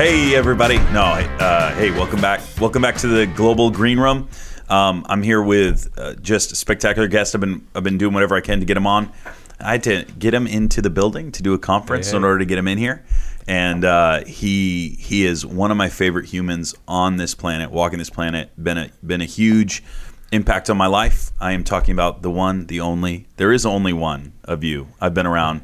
Hey, everybody. No, uh, hey, welcome back. Welcome back to the Global Green Room. Um, I'm here with uh, just a spectacular guest. I've been I've been doing whatever I can to get him on. I had to get him into the building to do a conference Hey, hey. in order to get him in here, and uh, he he is one of my favorite humans on this planet, walking this planet. Been a been a huge impact on my life. I am talking about the one, the only. There is only one of you. I've been around.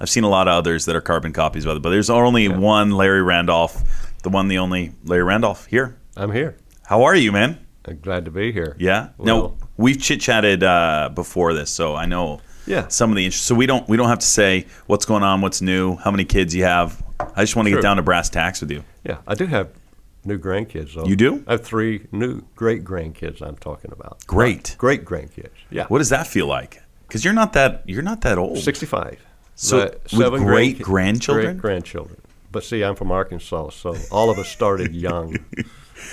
I've seen a lot of others that are carbon copies of it, but there's only one Larry Randolph, the one, the only Larry Randolph here. I'm here. How are you, man? I'm glad to be here. Yeah. Well- no, we've chit chatted uh, before this, so I know Yeah. some of the interest. So we don't we don't have to say what's going on, what's new, how many kids you have. I just want to get down to brass tacks with you. Yeah, I do have new grandkids. Though. You do? I have three new great grandkids. I'm talking about. Great. Great grandkids. Yeah. What does that feel like? Because you're not that you're not that old. Sixty-five. So, But with seven great grandchildren? Great grandchildren. But see, I'm from Arkansas, so all of us started young.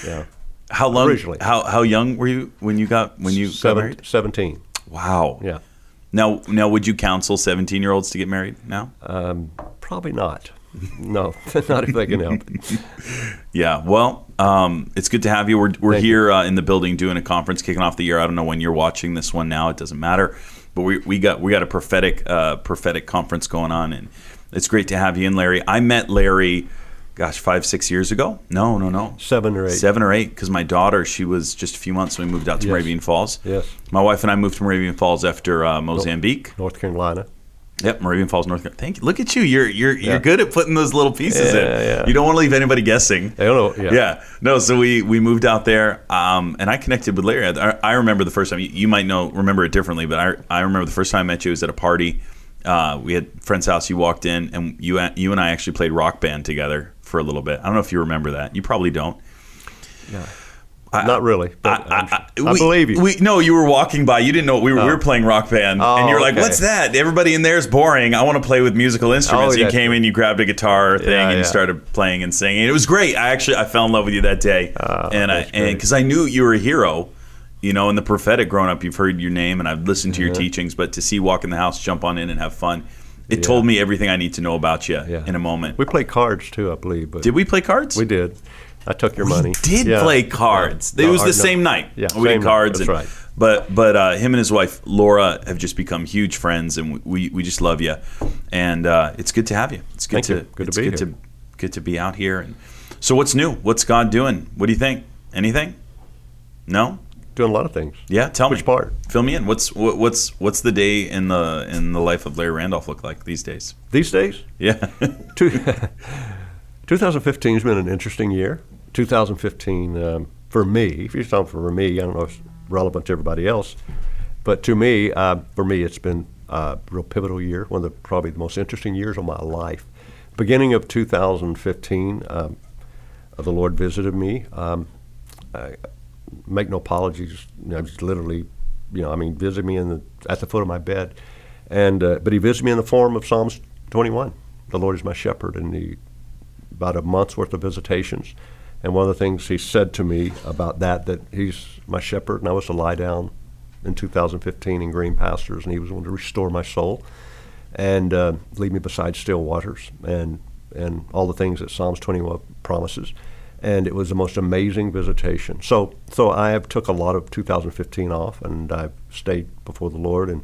Yeah. How long? Originally. How how young were you when you got when you got Seven, married? Seventeen. Wow. Yeah. Now now would you counsel 17 year olds to get married now? Um, probably not. No, not if they can help. Yeah, well, um, it's good to have you. We're, we're Thank here uh, in the building doing a conference, kicking off the year. I don't know when you're watching this one now; it doesn't matter. But we, we got we got a prophetic uh, prophetic conference going on, and it's great to have you in, Larry. I met Larry, gosh, five six years ago. No, no, no, Seven or eight. seven or eight. Because my daughter, she was just a few months when we moved out to Yes. Moravian Falls. Yes. My wife and I moved to Moravian Falls after uh, Mozambique. North Carolina. Yep, Moravian Falls, North Carolina. Thank you. Look at you. You're you're you're good at putting those little pieces Yeah, in. yeah. You don't want to leave anybody guessing. I don't know. Yeah. Yeah. No, so we we moved out there, um, and I connected with Larry. I, I remember the first time. You, you might know remember it differently, but I I remember the first time I met you was at a party. Uh, we had a friend's house. You walked in, and you you and I actually played rock band together for a little bit. I don't know if you remember that. You probably don't. Not really. But I, I- I we- believe you. We no, you were walking by. You didn't know we were, we were Oh. playing rock band, Oh, and you're like, okay. "What's that? Everybody in there is boring. I want to play with musical oh, instruments." Oh, you came in, you grabbed a guitar thing, Yeah, and you started playing and singing. It was great. I actually I fell in love with you that day, Oh, and I and because I knew you were a hero. You know, in the prophetic growing up, you've heard your name and I've listened to your mm-hmm. teachings, but to see walk in the house, jump on in and have fun, it Yeah. told me everything I need to know about you Yeah. in a moment. We played cards too, I believe. But did we play cards? We did. I took your money. did Yeah. play cards. Yeah. It was the no. same night. Yeah, we did night. cards. That's and, right. But but uh, him and his wife Laura have just become huge friends, and we we just love you, and uh, it's good to have you. It's good Thank to you. Good to be good here. to good to be out here. And so what's new? What's God doing? What do you think? Anything? No. Doing a lot of things. Yeah, tell me. Which part? Fill me in. What's what, what's what's the day in the in the life of Larry Randolph look like these days? These days, Yeah. two, 2015 has been an interesting year. 2015 um, for me, if you're talking for me, I don't know if it's relevant to everybody else, but to me, uh, for me, it's been a real pivotal year. One of the probably the most interesting years of my life. Beginning of 2015, um, the Lord visited me. Um, I make no apologies. Know, just literally, you know, I mean, visit me in the, at the foot of my bed, and uh, but He visited me in the form of Psalms 21. The Lord is my shepherd, and He about a month's worth of visitations. And one of the things He said to me about that that He's my shepherd, and I was to lie down in 2015 in green pastures, and He was going to restore my soul and uh, lead me beside still waters and and all the things that Psalms 21 promises. And it was the most amazing visitation. So so I have took a lot of 2015 off, and I've stayed before the Lord. And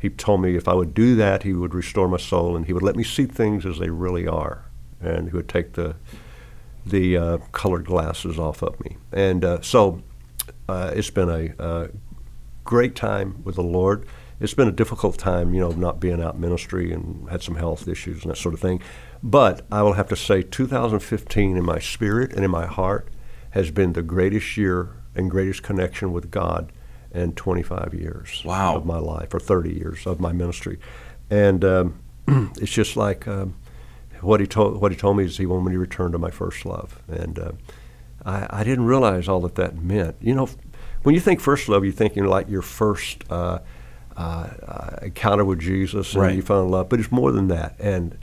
He told me if I would do that, He would restore my soul, and He would let me see things as they really are, and He would take the the uh, colored glasses off of me. And uh, so uh, it's been a, uh great time with the Lord. It's been a difficult time, you know, not being out ministry and had some health issues and that sort of thing. But I will have to say, 2015 in my spirit and in my heart has been the greatest year and greatest connection with God in 25 years Wow. of my life, or 30 years of my ministry. And um, it's just like um, what he told what he told me is he wanted me to return to my first love, and uh, I, I didn't realize all that that meant. You know, when you think first love, you're thinking like your first uh, uh, uh, encounter with Jesus, and Right. you fell in love. But it's more than that. And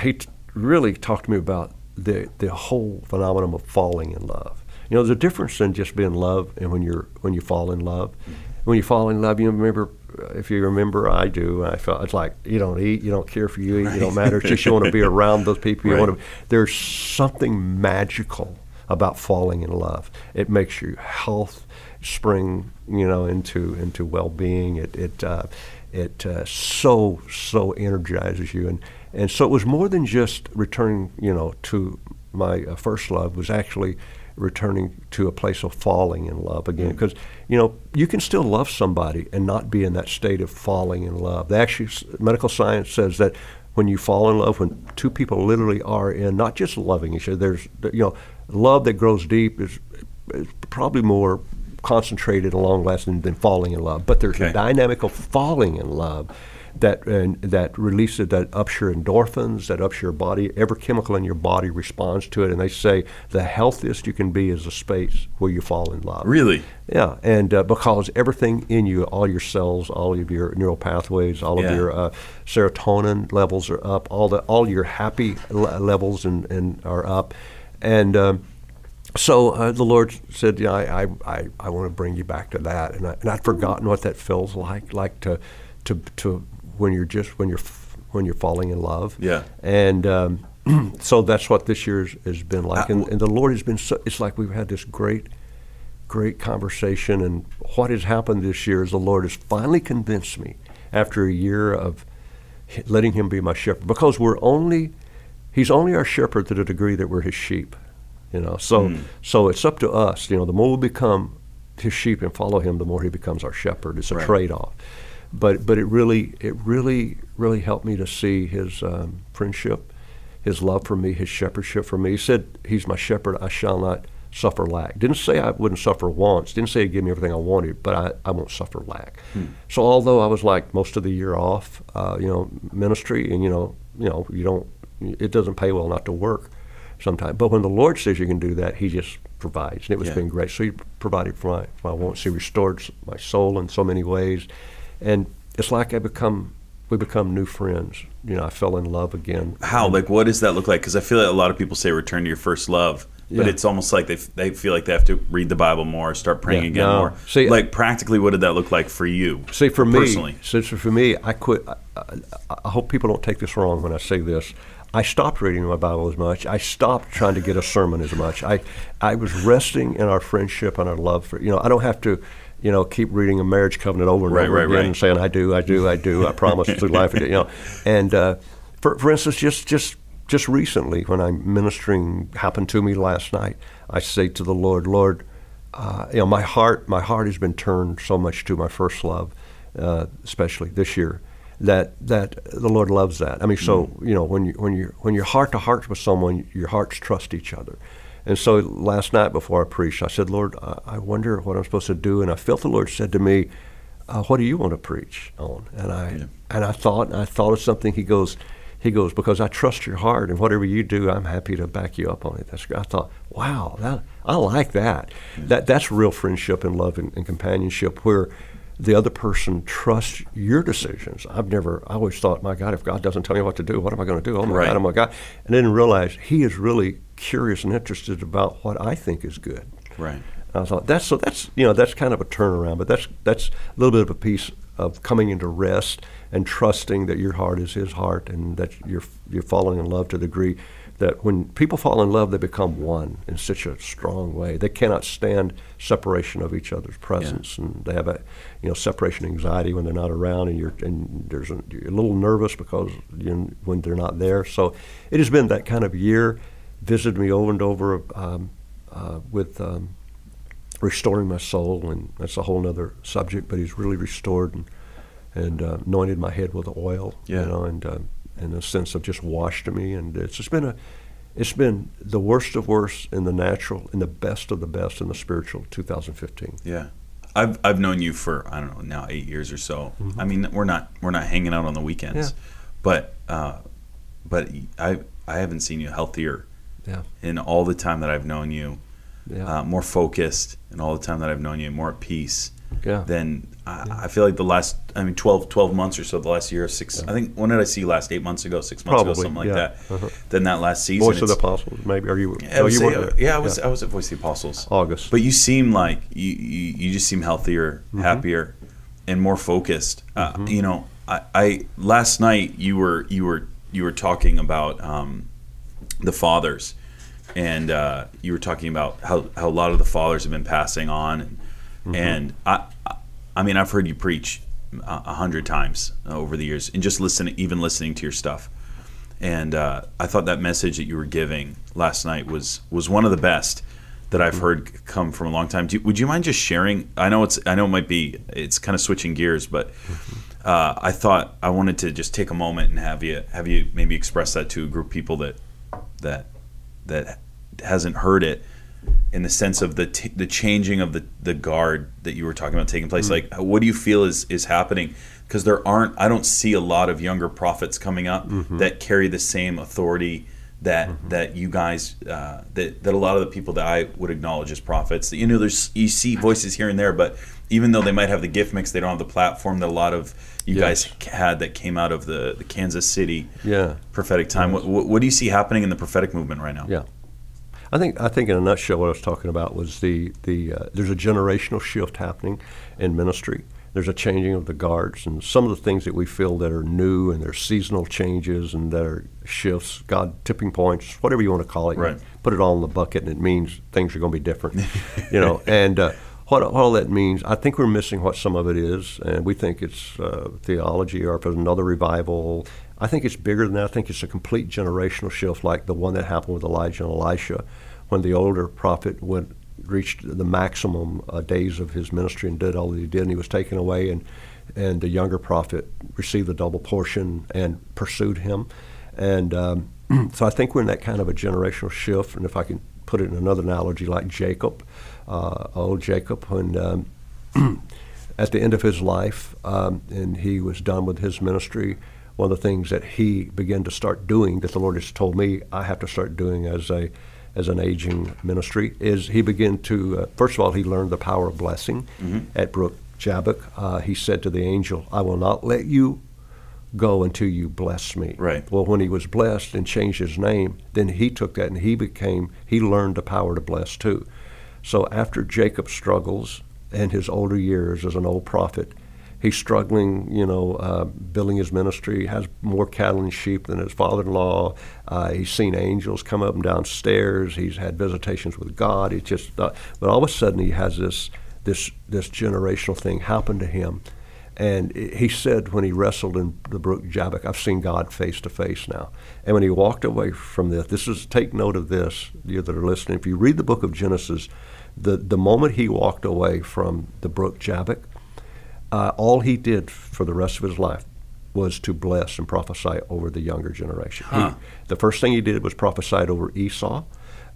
he t- really talked to me about the the whole phenomenon of falling in love. You know, there's a difference in just being in love and when you're when you fall in love. When you fall in love, you remember if you remember, I do. I felt it's like you don't eat, you don't care if you eat, right. you don't matter. It's just you want to be around those people. You right. want to. There's something magical about falling in love. It makes your health spring, you know, into into well-being. It it uh, it uh, so so energizes you, and and so it was more than just returning, you know, to my uh, first love. It was actually returning to a place of falling in love again. Because, mm. you know, you can still love somebody and not be in that state of falling in love. They actually, medical science says that when you fall in love, when two people literally are in not just loving each other, there's, you know, love that grows deep is, is probably more concentrated and long lasting than falling in love. But there's okay. a dynamic of falling in love that and that releases that ups your endorphins, that ups your body. Every chemical in your body responds to it, and they say the healthiest you can be is a space where you fall in love. Really? Yeah, and uh, because everything in you, all your cells, all of your neural pathways, all yeah. of your uh, serotonin levels are up. All the all your happy levels and, and are up, and. Um, so uh, the Lord said, "Yeah, I, I, I want to bring you back to that," and, I, and I'd forgotten what that feels like, like to, to, to when you're just when you're when you're falling in love. Yeah. And um, so that's what this year has been like, and, and, the Lord has been. So, it's like we've had this great, great conversation, and what has happened this year is the Lord has finally convinced me after a year of letting Him be my shepherd, because we're only, He's only our shepherd to the degree that we're His sheep. You know, so mm. so it's up to us. You know, the more we become His sheep and follow Him, the more He becomes our shepherd. It's a right. trade-off but but it really it really really helped me to see his um, friendship, his love for me, his shepherdship for me. He said, "He's my shepherd; I shall not suffer lack." Didn't say I wouldn't suffer wants. Didn't say he'd give me everything I wanted, but I, I won't suffer lack. Hmm. So although I was like most of the year off, uh, you know, ministry, and you know, you know, you don't, it doesn't pay well not to work sometimes. But when the Lord says you can do that, He just provides, and it was yeah. been great. So He provided for my, for my wants. He restored my soul in so many ways and it's like I become we become new friends. You know, I fell in love again. How? Like, what does that look like? Because I feel like a lot of people say return to your first love, but it's almost like they, they feel like they have to read the Bible more, start praying yeah, again no. more. See, like practically, what did that look like for you? See, for personally? me, since for me, I quit. I, I, I hope people don't take this wrong when I say this. I stopped reading my Bible as much. I stopped trying to get a sermon as much. I, I was resting in our friendship and our love for you know. I don't have to you know, keep reading a marriage covenant over and right, over right, again right. and saying, "I do, I do, I do, I promise through life." You know, and uh, for for instance, just just just recently when I'm ministering, happened to me last night. I say to the Lord, Lord, uh, you know, my heart my heart has been turned so much to my first love, uh, especially this year. That that the Lord loves that. I mean, so mm. you know when you when you when you're heart to heart with someone, your hearts trust each other. And so last night before I preached, I said, Lord, I wonder what I'm supposed to do. And I felt the Lord said to me, uh, "What do you want to preach on?" And I yeah. and I thought, and I thought of something. He goes, he goes, because I trust your heart, and whatever you do, I'm happy to back you up on it. That's I thought, wow, that, I like that. Yeah. That that's real friendship and love and, and companionship where the other person trusts your decisions. I've never, I always thought, my God, if God doesn't tell me what to do, what am I going to do? Oh my right. God, oh my God. And I didn't realize He is really curious and interested about what I think is good. Right. And I thought that's so that's you know that's kind of a turnaround, but that's that's a little bit of a piece of coming into rest and trusting that your heart is His heart and that you're you're falling in love to the degree that when people fall in love, they become one in such a strong way. They cannot stand separation of each other's presence, yeah. and they have a you know separation anxiety when they're not around, and you're and there's a, you're a little nervous because you, when they're not there. So it has been that kind of year. Visited me over and over um, uh, with um, restoring my soul, and that's a whole other subject. But he's really restored and and uh, anointed my head with oil, yeah. you know, and uh, in a sense of just washed to me. And it's just been a, it's been the worst of worst in the natural and the best of the best in the spiritual 2015. Yeah. I've, I've known you for I don't know now eight years or so. Mm-hmm. I mean we're not we're not hanging out on the weekends, yeah. but uh, but I I haven't seen you healthier. Yeah. In all the time that I've known you, yeah. uh, more focused, and all the time that I've known you, more at peace yeah. then I, yeah. I, feel like the last, I mean, 12, 12 months or so, the last year, six, yeah. I think, when did I see last? Eight months ago, six months Probably, ago, something like that. Uh-huh. Then that last season. Voice of the Apostles, maybe. Are you? I you say, yeah, I was, I was at Voice of the Apostles. August. But you seem like, you, you, you just seem healthier, mm-hmm. happier. and more focused. Uh, you know, I, I last night you were you were you were talking about um, the fathers, and uh, you were talking about how, how a lot of the fathers have been passing on, and, and I, I- mean I've heard you preach a a hundred times over the years, and just listening, even listening to your stuff, and uh, I thought that message that you were giving last night was was one of the best that I've heard come from a long time. You, would you mind just sharing? I know it's I know it might be it's kind of switching gears, but uh, I thought I wanted to just take a moment and have you have you maybe express that to a group of people that that that hasn't heard it in the sense of the t- the changing of the the guard that you were talking about taking place. Mm-hmm. Like, uh, what do you feel is is happening? Because there aren't, I don't see a lot of younger prophets coming up mm-hmm. that carry the same authority that mm-hmm. that you guys uh, that that a lot of the people that I would acknowledge as prophets. You know, there's you see voices here and there, but even though they might have the gift mix, they don't have the platform that a lot of you Yes. guys had that came out of the, the Kansas City Yeah. prophetic time. What, what, what do you see happening in the prophetic movement right now? Yeah. I think I think in a nutshell, what I was talking about was the the uh, there's a generational shift happening in ministry. There's a changing of the guards, and some of the things that we feel that are new and they're seasonal changes and that are shifts, God tipping points, whatever you want to call it. Right. Put it all in the bucket, and it means things are going to be different. you know, and uh, what, what all that means, I think we're missing what some of it is, and we think it's uh, theology or if it's another revival. I think it's bigger than that. I think it's a complete generational shift, like the one that happened with Elijah and Elisha, when the older prophet went reached the maximum uh, days of his ministry and did all that he did, and he was taken away, and and the younger prophet received the double portion and pursued him, and um, so I think we're in that kind of a generational shift. And if I can put it in another analogy, like Jacob, uh, old Jacob, when um, at the end of his life, um, and he was done with his ministry. One of the things that he began to start doing, that the Lord has told me I have to start doing as a as an aging ministry, is he began to uh, first of all he learned the power of blessing at Brook Jabbok. Uh, he said to the angel, "I will not let you go until you bless me." Right. Well, when he was blessed and changed his name, then he took that and he became he learned the power to bless too. So after Jacob's struggles in his older years as an old prophet, he's struggling, you know, uh, building his ministry, has more cattle and sheep than his father-in-law. Uh, he's seen angels come up and down stairs. He's had visitations with God. He just, uh, but all of a sudden he has this this this generational thing happen to him. And he said when he wrestled in the brook Jabbok, I've seen God face to face now. And when he walked away from this, this is take note of this, you that are listening. If you read the book of Genesis, the, the moment he walked away from the brook Jabbok, uh, all he did for the rest of his life was to bless and prophesy over the younger generation. He- the first thing he did was prophesied over Esau.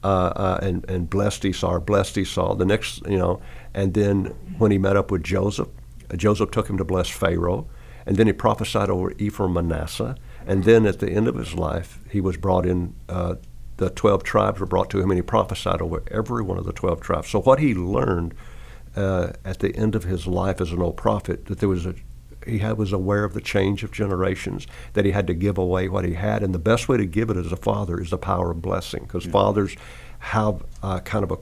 Uh, uh, and, and blessed Esau, blessed Esau. The next, you know, and then when he met up with Joseph, uh, Joseph took him to bless Pharaoh, and then he prophesied over Ephraim, Manasseh, and then at the end of his life, he was brought in. Uh, the twelve tribes were brought to him, and he prophesied over every one of the twelve tribes. So what he learned uh, at the end of his life as an old prophet, that there was a he had, was aware of the change of generations, that he had to give away what he had. And the best way to give it as a father is the power of blessing, because fathers have uh, kind of a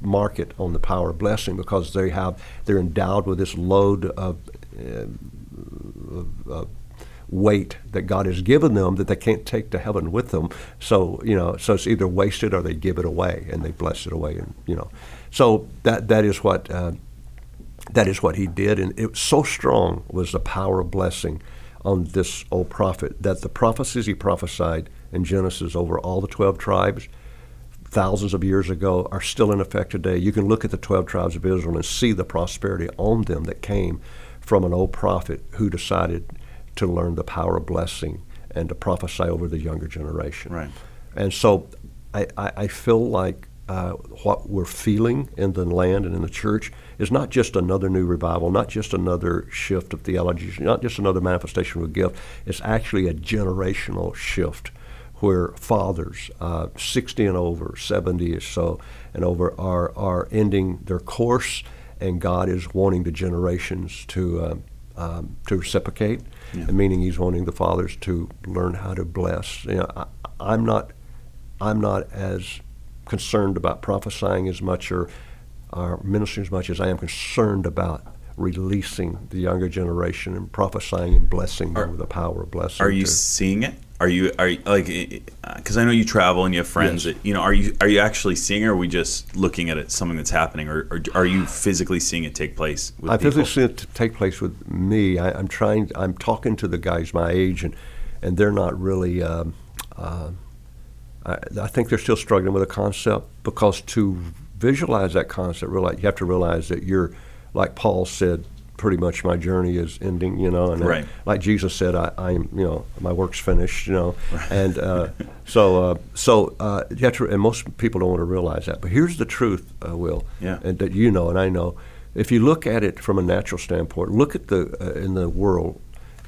market on the power of blessing because they have they're endowed with this load of, uh, of, of weight that God has given them that they can't take to heaven with them. So you know, so it's either wasted or they give it away and they bless it away, and you know, so that that is what. Uh, that is what he did, and it was so strong was the power of blessing on this old prophet that the prophecies he prophesied in Genesis over all the twelve tribes thousands of years ago are still in effect today. You can look at the twelve tribes of Israel and see the prosperity on them that came from an old prophet who decided to learn the power of blessing and to prophesy over the younger generation. Right. And so I, I, I feel like uh, what we're feeling in the land and in the church is not just another new revival, not just another shift of theology, not just another manifestation of a gift. It's actually a generational shift where fathers, uh, 60 and over, 70 or so and over, are, are ending their course, and God is wanting the generations to, um, um, to reciprocate, meaning He's wanting the fathers to learn how to bless. You know, I, I'm not, I'm not as concerned about prophesying as much or our ministry as much as I am concerned about releasing the younger generation and prophesying and blessing them with the power of blessing. Are you to- seeing it? Are you are you, like because I know you travel and you have friends Yes. that you know are you are you actually seeing it or are we just looking at it something that's happening or, or are you physically seeing it take place with I people? physically see it take place with me. I, I'm trying. I'm talking to the guys my age, and and they're not really. Um, uh, I, I think they're still struggling with a concept because to visualize that concept, realize you have to realize that you're, like Paul said, pretty much my journey is ending. You know, and Right. like Jesus said, I, I'm. You know, my work's finished. You know, and uh, so uh, so uh, you have to. And most people don't want to realize that. But here's the truth, uh, Will. Yeah. And that you know and I know. If you look at it from a natural standpoint, look at the uh, in the world,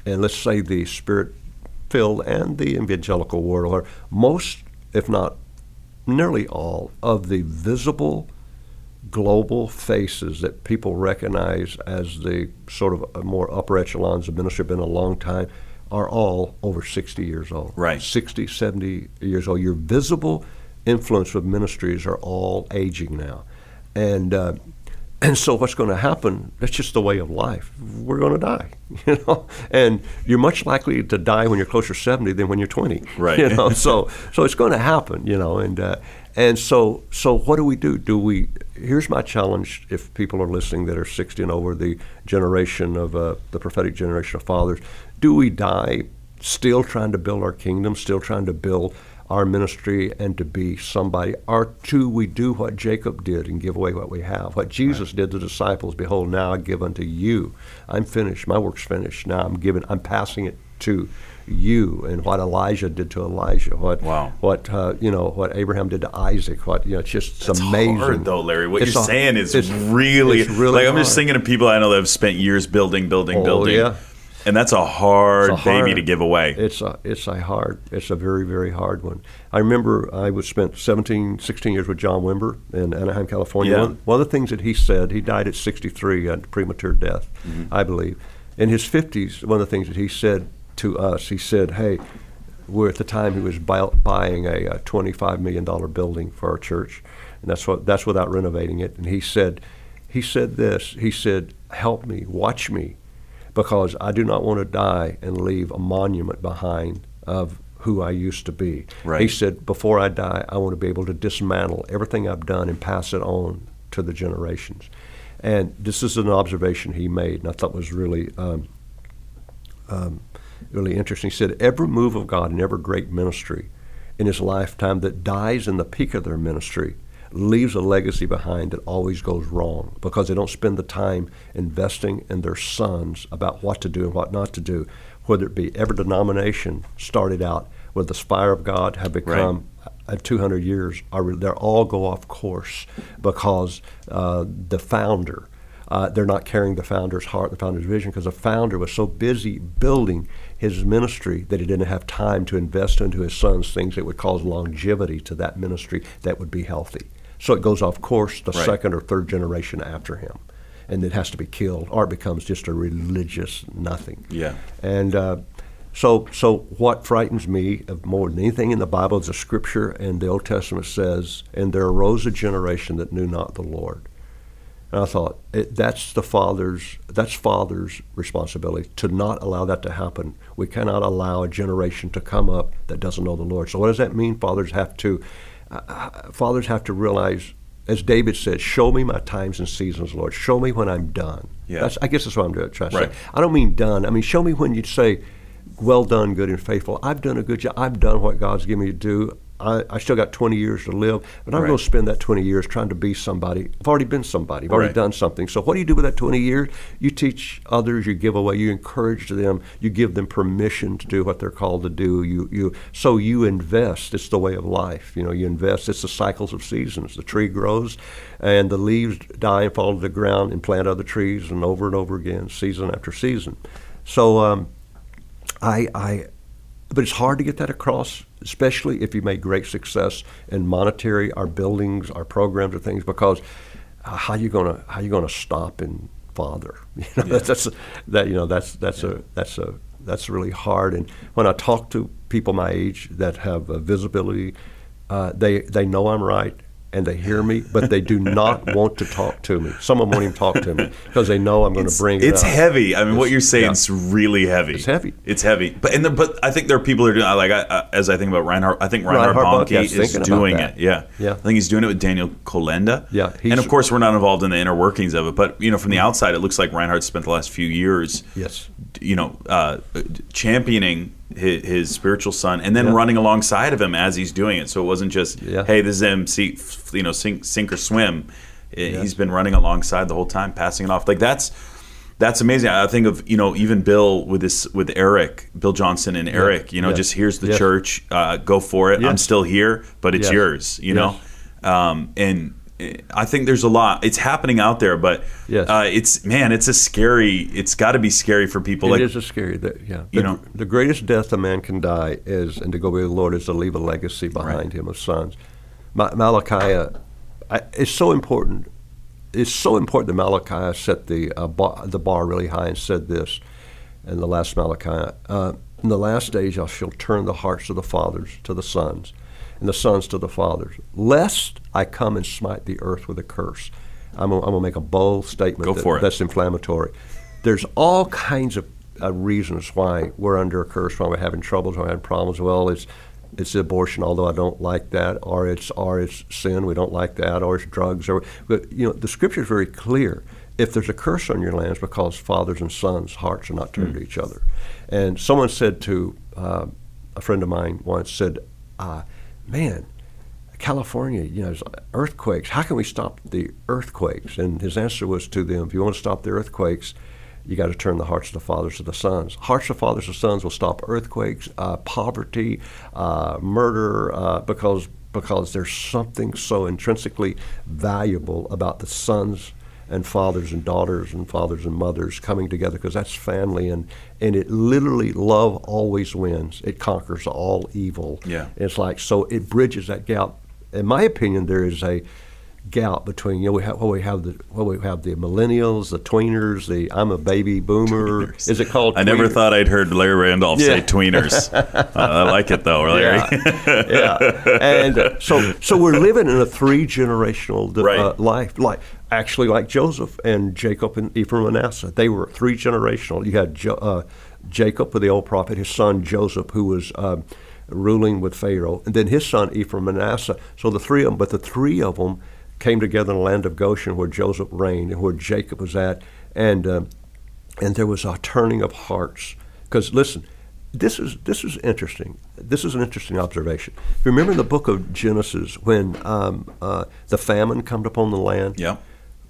and let's say the spirit-filled and the evangelical world are most, if not nearly all, of the visible global faces that people recognize as the sort of uh, more upper echelons of ministry have been a long time are all over 60 years old. Right. 60, 70 years old. Your visible influence of ministries are all aging now. And uh, and so what's going to happen? That's just the way of life. We're going to die, you know. And you're much likely to die when you're closer to 70 than when you're 20. Right. You know. So so it's going to happen, you know. And uh, and so so what do we do? Do we? Here's my challenge: if people are listening that are 60 and over, the generation of uh, the prophetic generation of fathers, do we die still trying to build our kingdom, still trying to build our ministry and to be somebody, or do we do what Jacob did and give away what we have? What Jesus did to the disciples, behold, now I give unto you. I'm finished. My work's finished. Now I'm giving. I'm passing it to you. And what Elijah did to Elijah. What Wow. what uh, you know what Abraham did to Isaac. What you know, it's just it's It's amazing. hard though, Larry. What It's you're a- saying is it's- really, it's really like I'm just thinking of people I know that have spent years building, building, Oh, building. yeah. And that's a hard a baby to give away. It's a it's a hard it's a very very hard one. I remember I was spent 17, 16 years with John Wimber in Anaheim, California. Yeah. One, one of the things that he said, he died at 63, a premature death, Mm-hmm. I believe. In his 50s, one of the things that he said to us, he said, "Hey, we're at the time he was buy, buying a, a 25 million dollar building for our church, and that's what that's without renovating it." And he said, he said this. He said, "Help me, watch me." Because I do not want to die and leave a monument behind of who I used to be. Right. He said, before I die, I want to be able to dismantle everything I've done and pass it on to the generations. And this is an observation he made, and I thought was really, um, um, really interesting. He said, every move of God and every great ministry in his lifetime that dies in the peak of their ministry leaves a legacy behind that always goes wrong because they don't spend the time investing in their sons about what to do and what not to do. Whether it be every denomination started out with the fire of God have become uh, 200 years, are they all go off course because uh, the founder. Uh, they're not carrying the founder's heart, the founder's vision, because the founder was so busy building his ministry that he didn't have time to invest into his sons things that would cause longevity to that ministry that would be healthy. So it goes off course the Right. second or third generation after him, and it has to be killed, or it becomes just a religious nothing. Yeah. And uh, so, so what frightens me of more than anything in the Bible is the Scripture and the Old Testament says, "And there arose a generation that knew not the Lord." And I thought it, that's the father's that's father's responsibility to not allow that to happen. We cannot allow a generation to come up that doesn't know the Lord. So what does that mean? Fathers have to uh, fathers have to realize, as David said, "Show me my times and seasons, Lord. Show me when I'm done." Yeah. That's, I guess that's what I'm doing, trying to Right. say. I don't mean done. I mean show me when you say, "Well done, good and faithful." I've done a good job. I've done what God's given me to do. I, I still got 20 years to live, but I'm Right. going to spend that 20 years trying to be somebody. I've already been somebody. I've already Right. done something. So what do you do with that 20 years? You teach others. You give away. You encourage them. You give them permission to do what they're called to do. You you so you invest. It's the way of life. You know, you invest. It's the cycles of seasons. The tree grows, and the leaves die and fall to the ground, and plant other trees, and over and over again, season after season. So um, I I but it's hard to get that across, especially if you made great success in monetary, our buildings, our programs, or things. Because uh, how you gonna how you gonna stop and father? You know, Yeah. that's, that's that you know that's that's a that's a that's really hard. And when I talk to people my age that have uh, visibility, uh, they they know I'm right. And they hear me, but they do not want to talk to me. Some of them won't even talk to me because they know I'm going to bring it It's up. heavy. I mean, what you're saying yeah. is really heavy. It's heavy. It's heavy. But and the, but I think there are people who are doing like I, I, as I think about Reinhard. I think Reinhard, Reinhard Bonnke is doing it. Yeah, Yeah. I think he's doing it with Daniel Kolenda. Yeah, and of course we're not involved in the inner workings of it. But you know, from the outside, it looks like Reinhard spent the last few years. Yes. You know, uh, championing his, his spiritual son, and then Yeah. running alongside of him as he's doing it. So it wasn't just, Yeah. hey, this is him, see, you know, sink, sink or swim. It- Yeah. He's been running alongside the whole time, passing it off. Like that's that's amazing. I think of you know even Bill with this with Eric, Bill Johnson and Eric. You know, just here's the church. Uh, go for it. I'm still here, but it's yours. You know, um, and I think there's a lot. It's happening out there, but Yes. uh, it's man, it's a scary. It's got to be scary for people. It like is a scary, that, yeah. You know- the greatest death a man can die is, and to go with the Lord, is to leave a legacy behind Right. him of sons. Ma- Malachi, I, it's so important. It's so important that Malachi set the uh, bar, the bar really high and said this in the last Malachi. Uh, in the last days, I shall turn the hearts of the fathers to the sons, and the sons to the fathers, lest I come and smite the earth with a curse. I'm going to make a bold statement that- that's inflammatory. There's all kinds of uh, reasons why we're under a curse, why we're having troubles, why we're having problems. Well, it's it's abortion, although I don't like that, or it's or it's sin, we don't like that, or it's drugs, or but you know the scripture is very clear. If there's a curse on your lands, because fathers and sons' hearts are not turned to each other. And someone said to uh, a friend of mine once said, uh, "Man, California, you know, earthquakes. How can we stop the earthquakes? And his answer was to them, if you want to stop the earthquakes, you got to turn the hearts of the fathers to the sons. Hearts of fathers to sons will stop earthquakes, uh, poverty, uh, murder, uh, because because there's something so intrinsically valuable about the sons and fathers and daughters and fathers and mothers coming together because that's family and and it literally love always wins. It conquers all evil. Yeah. It's like so it bridges that gap. In my opinion, there is a gap between you know we have well, we have the well, we have the millennials, the tweeners, the I'm a baby boomer. Tweeners. Is it called? I never thought I'd heard Larry Randolph say Yeah. tweeners. uh, I like it though, Larry. Yeah, yeah. And so, so we're living in a three generational uh, Right. life, like actually like Joseph and Jacob and Ephraim and Manasseh. They were three generational. You had jo- uh, Jacob, the old prophet, his son Joseph, who was um, ruling with Pharaoh, and then his son Ephraim and Manasseh. So the three of them, but the three of them came together in the land of Goshen, where Joseph reigned and where Jacob was at, and um, and there was a turning of hearts. Because listen, this is this is interesting. This is an interesting observation. Remember in the book of Genesis when um, uh, the famine came upon the land. Yeah.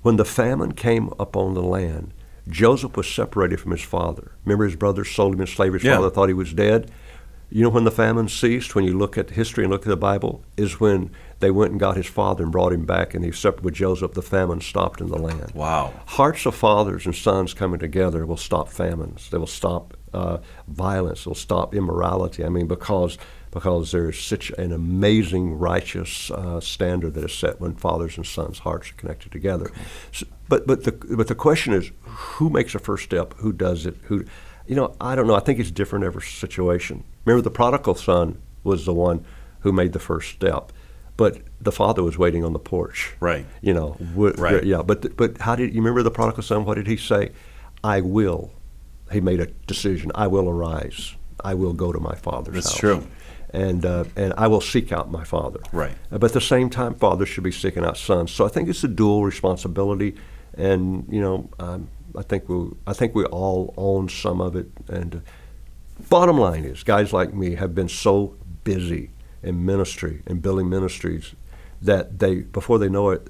When the famine came upon the land, Joseph was separated from his father. Remember, his brothers sold him in slavery. His Yeah. father thought he was dead. You know when the famine ceased, when you look at history and look at the Bible, is when they went and got his father and brought him back, and he separated with Joseph. The famine stopped in the land. Wow. Hearts of fathers and sons coming together will stop famines. They will stop uh, violence. They'll stop immorality. I mean, because because there's such an amazing righteous uh, standard that is set when fathers and sons' hearts are connected together. So, but but the but the question is, who makes the first step? Who does it? Who, you know, I don't know. I think it's different every situation. Remember, the prodigal son was the one who made the first step. But the father was waiting on the porch. Right. You know. w- Right. Yeah. But but how did you remember the prodigal son? What did he say? I will. He made a decision. I will arise. I will go to my father's That's house. true. And uh, and I will seek out my father. Right. Uh, But at the same time, fathers should be seeking out sons. So I think it's a dual responsibility, and you know, um, I think we I think we all own some of it. And uh, bottom line is, guys like me have been so busy in ministry and building ministries that they before they know it,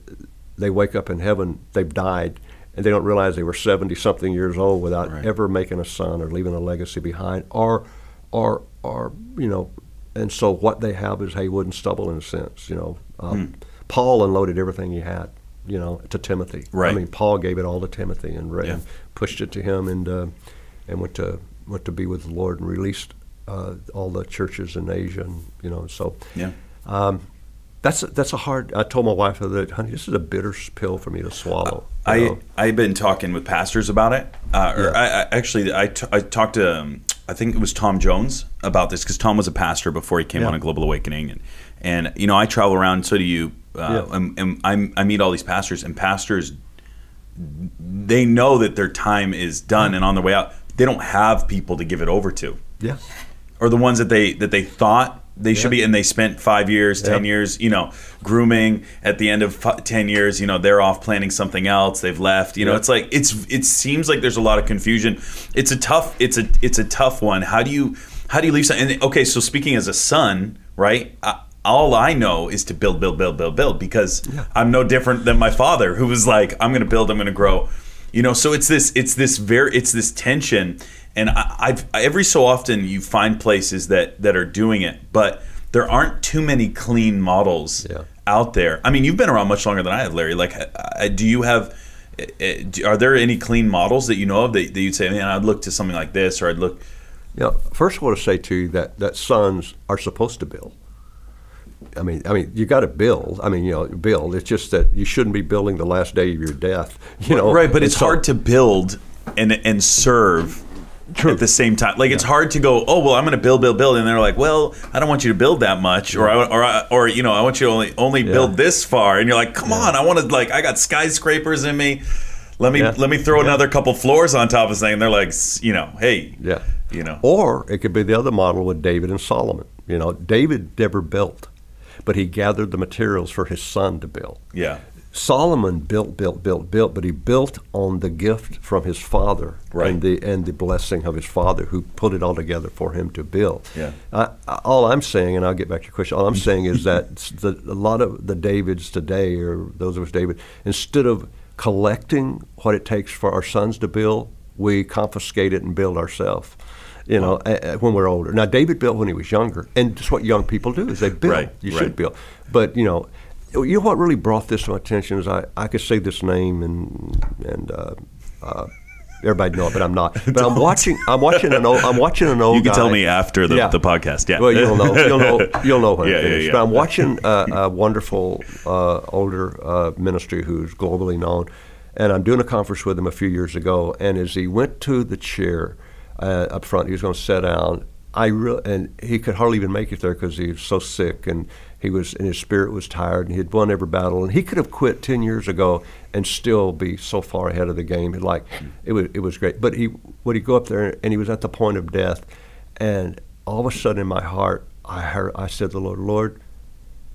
they wake up in heaven, they've died. And they don't realize they were seventy something years old without Right. ever making a son or leaving a legacy behind, or, or, or you know, and so what they have is hay, wood, and stubble in a sense. You know, um, Paul unloaded everything he had, you know, to Timothy. Right. I mean, Paul gave it all to Timothy and, Yeah. and pushed it to him, and uh, and went to went to be with the Lord and released uh, all the churches in Asia, and you know, so Yeah. um, that's a, that's a hard. I told my wife that, honey, this is a bitter pill for me to swallow. you I know. I've been talking with pastors about it. Uh, or Yeah. I, I actually I, t- I talked to um, I think it was Tom Jones about this because Tom was a pastor before he came Yeah. on a Global Awakening and and you know I travel around so do you Uh, Yeah. and, and I'm, I meet all these pastors, and pastors, they know that their time is done and on the way out. They don't have people to give it over to, Yeah. or the ones that they that they thought they should be, and they spent five years, ten Yeah. years, you know, grooming. At the end of fi- ten years, you know, they're off planning something else. They've left. You know, Yeah. it's like it's it seems like there's a lot of confusion. It's a tough it's a it's a tough one. How do you how do you leave? Some, and okay, so speaking as a son, right? I, all I know is to build, build, build, build, build because I'm no different than my father, who was like, "I'm going to build, I'm going to grow." You know, so it's this, it's this very, it's this tension, and I, I've every so often you find places that that are doing it, but there aren't too many clean models Yeah. out there. I mean, you've been around much longer than I have, Larry. Like, do you have? eh, Are there any clean models that you know of that, that you'd say, man, I'd look to something like this, or I'd look? You know, first I want to say to you that, that sons are supposed to build. I mean, I mean, you got to build. I mean, you know, build. It's just that you shouldn't be building the last day of your death. You know, right but it's so- hard to build and and serve at the same time. Like it's hard to go oh well i'm going to build build build and they're like well i don't want you to build that much or I, or I, or you know i want you to only only build this far and you're like come on i want to like i got skyscrapers in me. Let me Yeah. let me throw another couple floors on top of this thing and they're like you know hey Yeah. you know. Or it could be the other model with David and Solomon. You know, David never built, but he gathered the materials for his son to build. yeah Solomon built, built, built, built, but he built on the gift from his father Right. and the and the blessing of his father, who put it all together for him to build. Yeah. All I'm saying, and I'll get back to your question. All I'm saying is that the, a lot of the Davids today, or those of us David, instead of collecting what it takes for our sons to build, we confiscate it and build ourselves. You know, a- when we're older. Now, David built when he was younger, and just what young people do is they build. Right, You right. should build. But you know, you know what really brought this to my attention is I, I could say this name and and uh, uh, everybody know it, but I'm not. But I'm watching I'm watching an old I'm watching an old. you can tell me after the, Yeah. the podcast yeah Well, you'll know you'll know you'll know when Yeah, yeah, yeah. But I'm watching a, a wonderful uh, older uh, ministry who's globally known, and I'm doing a conference with him a few years ago. And as he went to the chair uh, up front, he was going to sit down. I re- and he could hardly even make it there because he was so sick and he was and his spirit was tired and he had won every battle and he could have quit ten years ago and still be so far ahead of the game. It like it was it was great. But he would he go up there and he was at the point of death, and all of a sudden in my heart I heard I said to the Lord, Lord,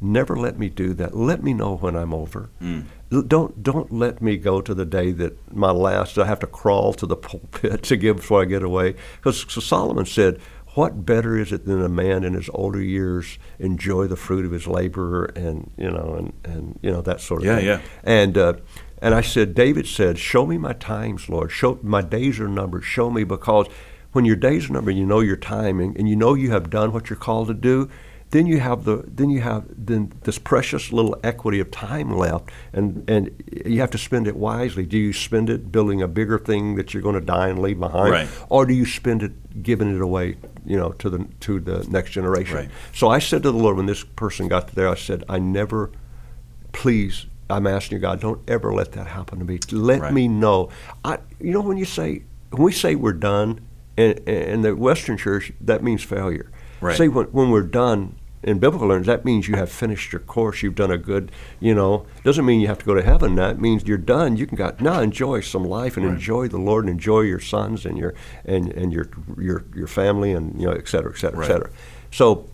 never let me do that. Let me know when I'm over. Hmm. L- Don't don't let me go to the day that my last I have to crawl to the pulpit to give before I get away. Because Solomon said, "What better is it than a man in his older years enjoy the fruit of his labor and you know and, and you know that sort of Yeah, thing." yeah. yeah. And uh, and I said, David said, "Show me my times, Lord. Show my days are numbered. Show me because." When your days are numbered, you know your timing, and you know you have done what you're called to do then you have the then you have then this precious little equity of time left and and you have to spend it wisely do you spend it building a bigger thing that you're going to die and leave behind Right. or do you spend it giving it away you know to the to the next generation Right. so i said to the lord when this person got there i said i never please i'm asking you god don't ever let that happen to me let Right. me know i you know when you say when we say we're done in, in the western church that means failure Right. say when, when we're done in biblical terms, that means you have finished your course. You've done a good, you know. Doesn't mean you have to go to heaven. That means you're done. You can go now enjoy some life and Right. enjoy the Lord and enjoy your sons and your and, and your your your family and you know et cetera et cetera Right. et cetera. So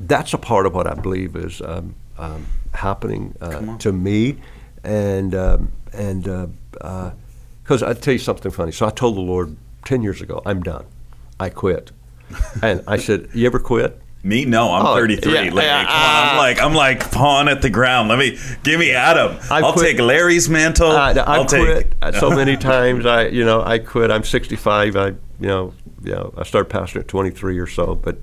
that's a part of what I believe is um, um, happening uh, to me, and um, and because I tell you something funny. So I told the Lord ten years ago, I'm done. I quit, and I said, "You ever quit?" Me? No, I'm Oh, 33. yeah, Larry. yeah, on. I'm uh, like I'm like pawn at the ground. Let me give me Adam. I I'll quit- take Larry's mantle. I, I I'll quit take so many times. I, you know, I quit. I'm 65. I, you know, you know, I started pastoring at 23 or so. But,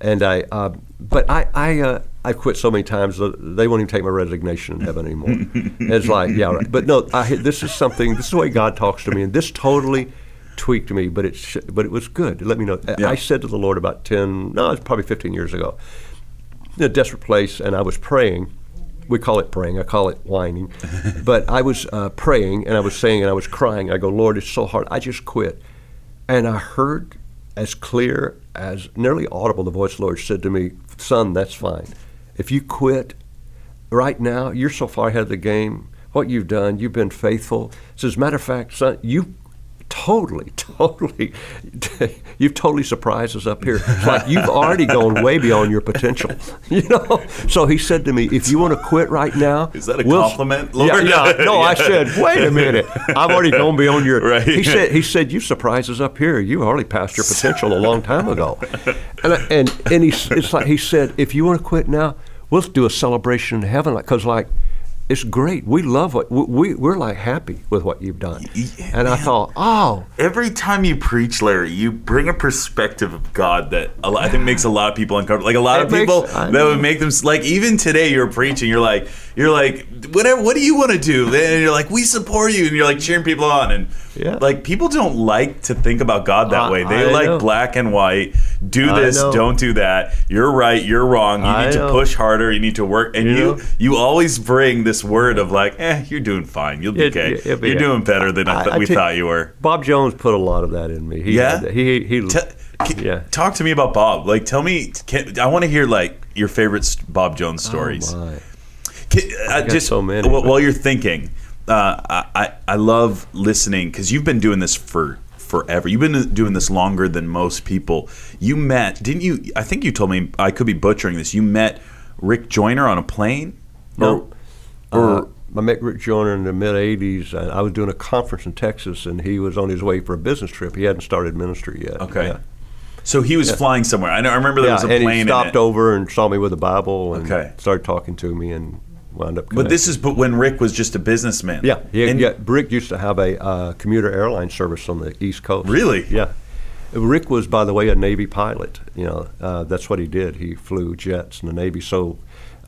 and I, uh, but I, I, uh, I quit so many times that they won't even take my resignation in heaven anymore. it's like, yeah, right. But no, I, this is something. This is the way God talks to me, and this totally tweaked me. But it, sh- but it was good. Let me know. I- Yeah. I said to the Lord about 10, no, it's probably 15 years ago in a desperate place, and I was praying. We call it praying. I call it whining. but I was uh, praying, and I was saying, and I was crying. I go, Lord, it's so hard. I just quit. And I heard as clear as nearly audible the voice of the Lord said to me, Son, that's fine. If you quit right now, you're so far ahead of the game. What you've done, you've been faithful. So as a matter of fact, son, you totally, totally, you've totally surprised us up here. It's like you've already gone way beyond your potential, you know. So he said to me, "If you want to quit right now, Is that a we'll- compliment, Yeah, Lord? yeah. No, I said, wait a minute, I've already gone beyond your. Right. He said, he said, you surprised us up here. You already passed your potential a long time ago, and I- and and he, it's like he said, if you want to quit now, we'll do a celebration in heaven, like because like. It's great. We love what we, we we're like happy with what you've done, Yeah, and I thought, oh, Every time you preach, Larry, you bring a perspective of God that a lot, I think makes a lot of people uncomfortable. Like a lot It of makes- people I that know. would make them like even today you're preaching, you're like you're like whatever. What do you want to do? And you're like we support you, and you're like cheering people on, and Yeah. like people don't like to think about God that I- way. They I like know. black and white. Do this, know. don't do that. You're right, you're wrong. You need to push harder. You need to work, and You you you always bring this word of like, eh, you're doing fine. You'll be It- okay. it- it- you're doing better than I I- I we tell- thought you were. Bob Jones put a lot of that in me. He Yeah? he he. Te- k- Yeah. Talk to me about Bob. Like, tell me. Can, I want to hear like your favorite Bob Jones stories. Oh. Can- uh, just so many, wh- but- while you're thinking, uh, I, I I love listening because you've been doing this for forever. You've been doing this longer than most people. You met, didn't you? I think you told me. I could be butchering this. You met Rick Joyner on a plane. No. Or, or Uh, I met Rick Joyner in the mid '80s. And I was doing a conference in Texas, and he was on his way for a business trip. He hadn't started ministry yet. okay. Yeah. So he was flying somewhere. I know. I remember there Yeah, was a and plane. And he stopped over and saw me with a Bible and Okay. started talking to me and wound up. But this is but when Rick was just a businessman. yeah, yeah, And- yeah. Rick used to have a uh, commuter airline service on the East Coast. Really? Yeah. Rick was, by the way, a Navy pilot. You know, uh, that's what he did. He flew jets in the Navy. So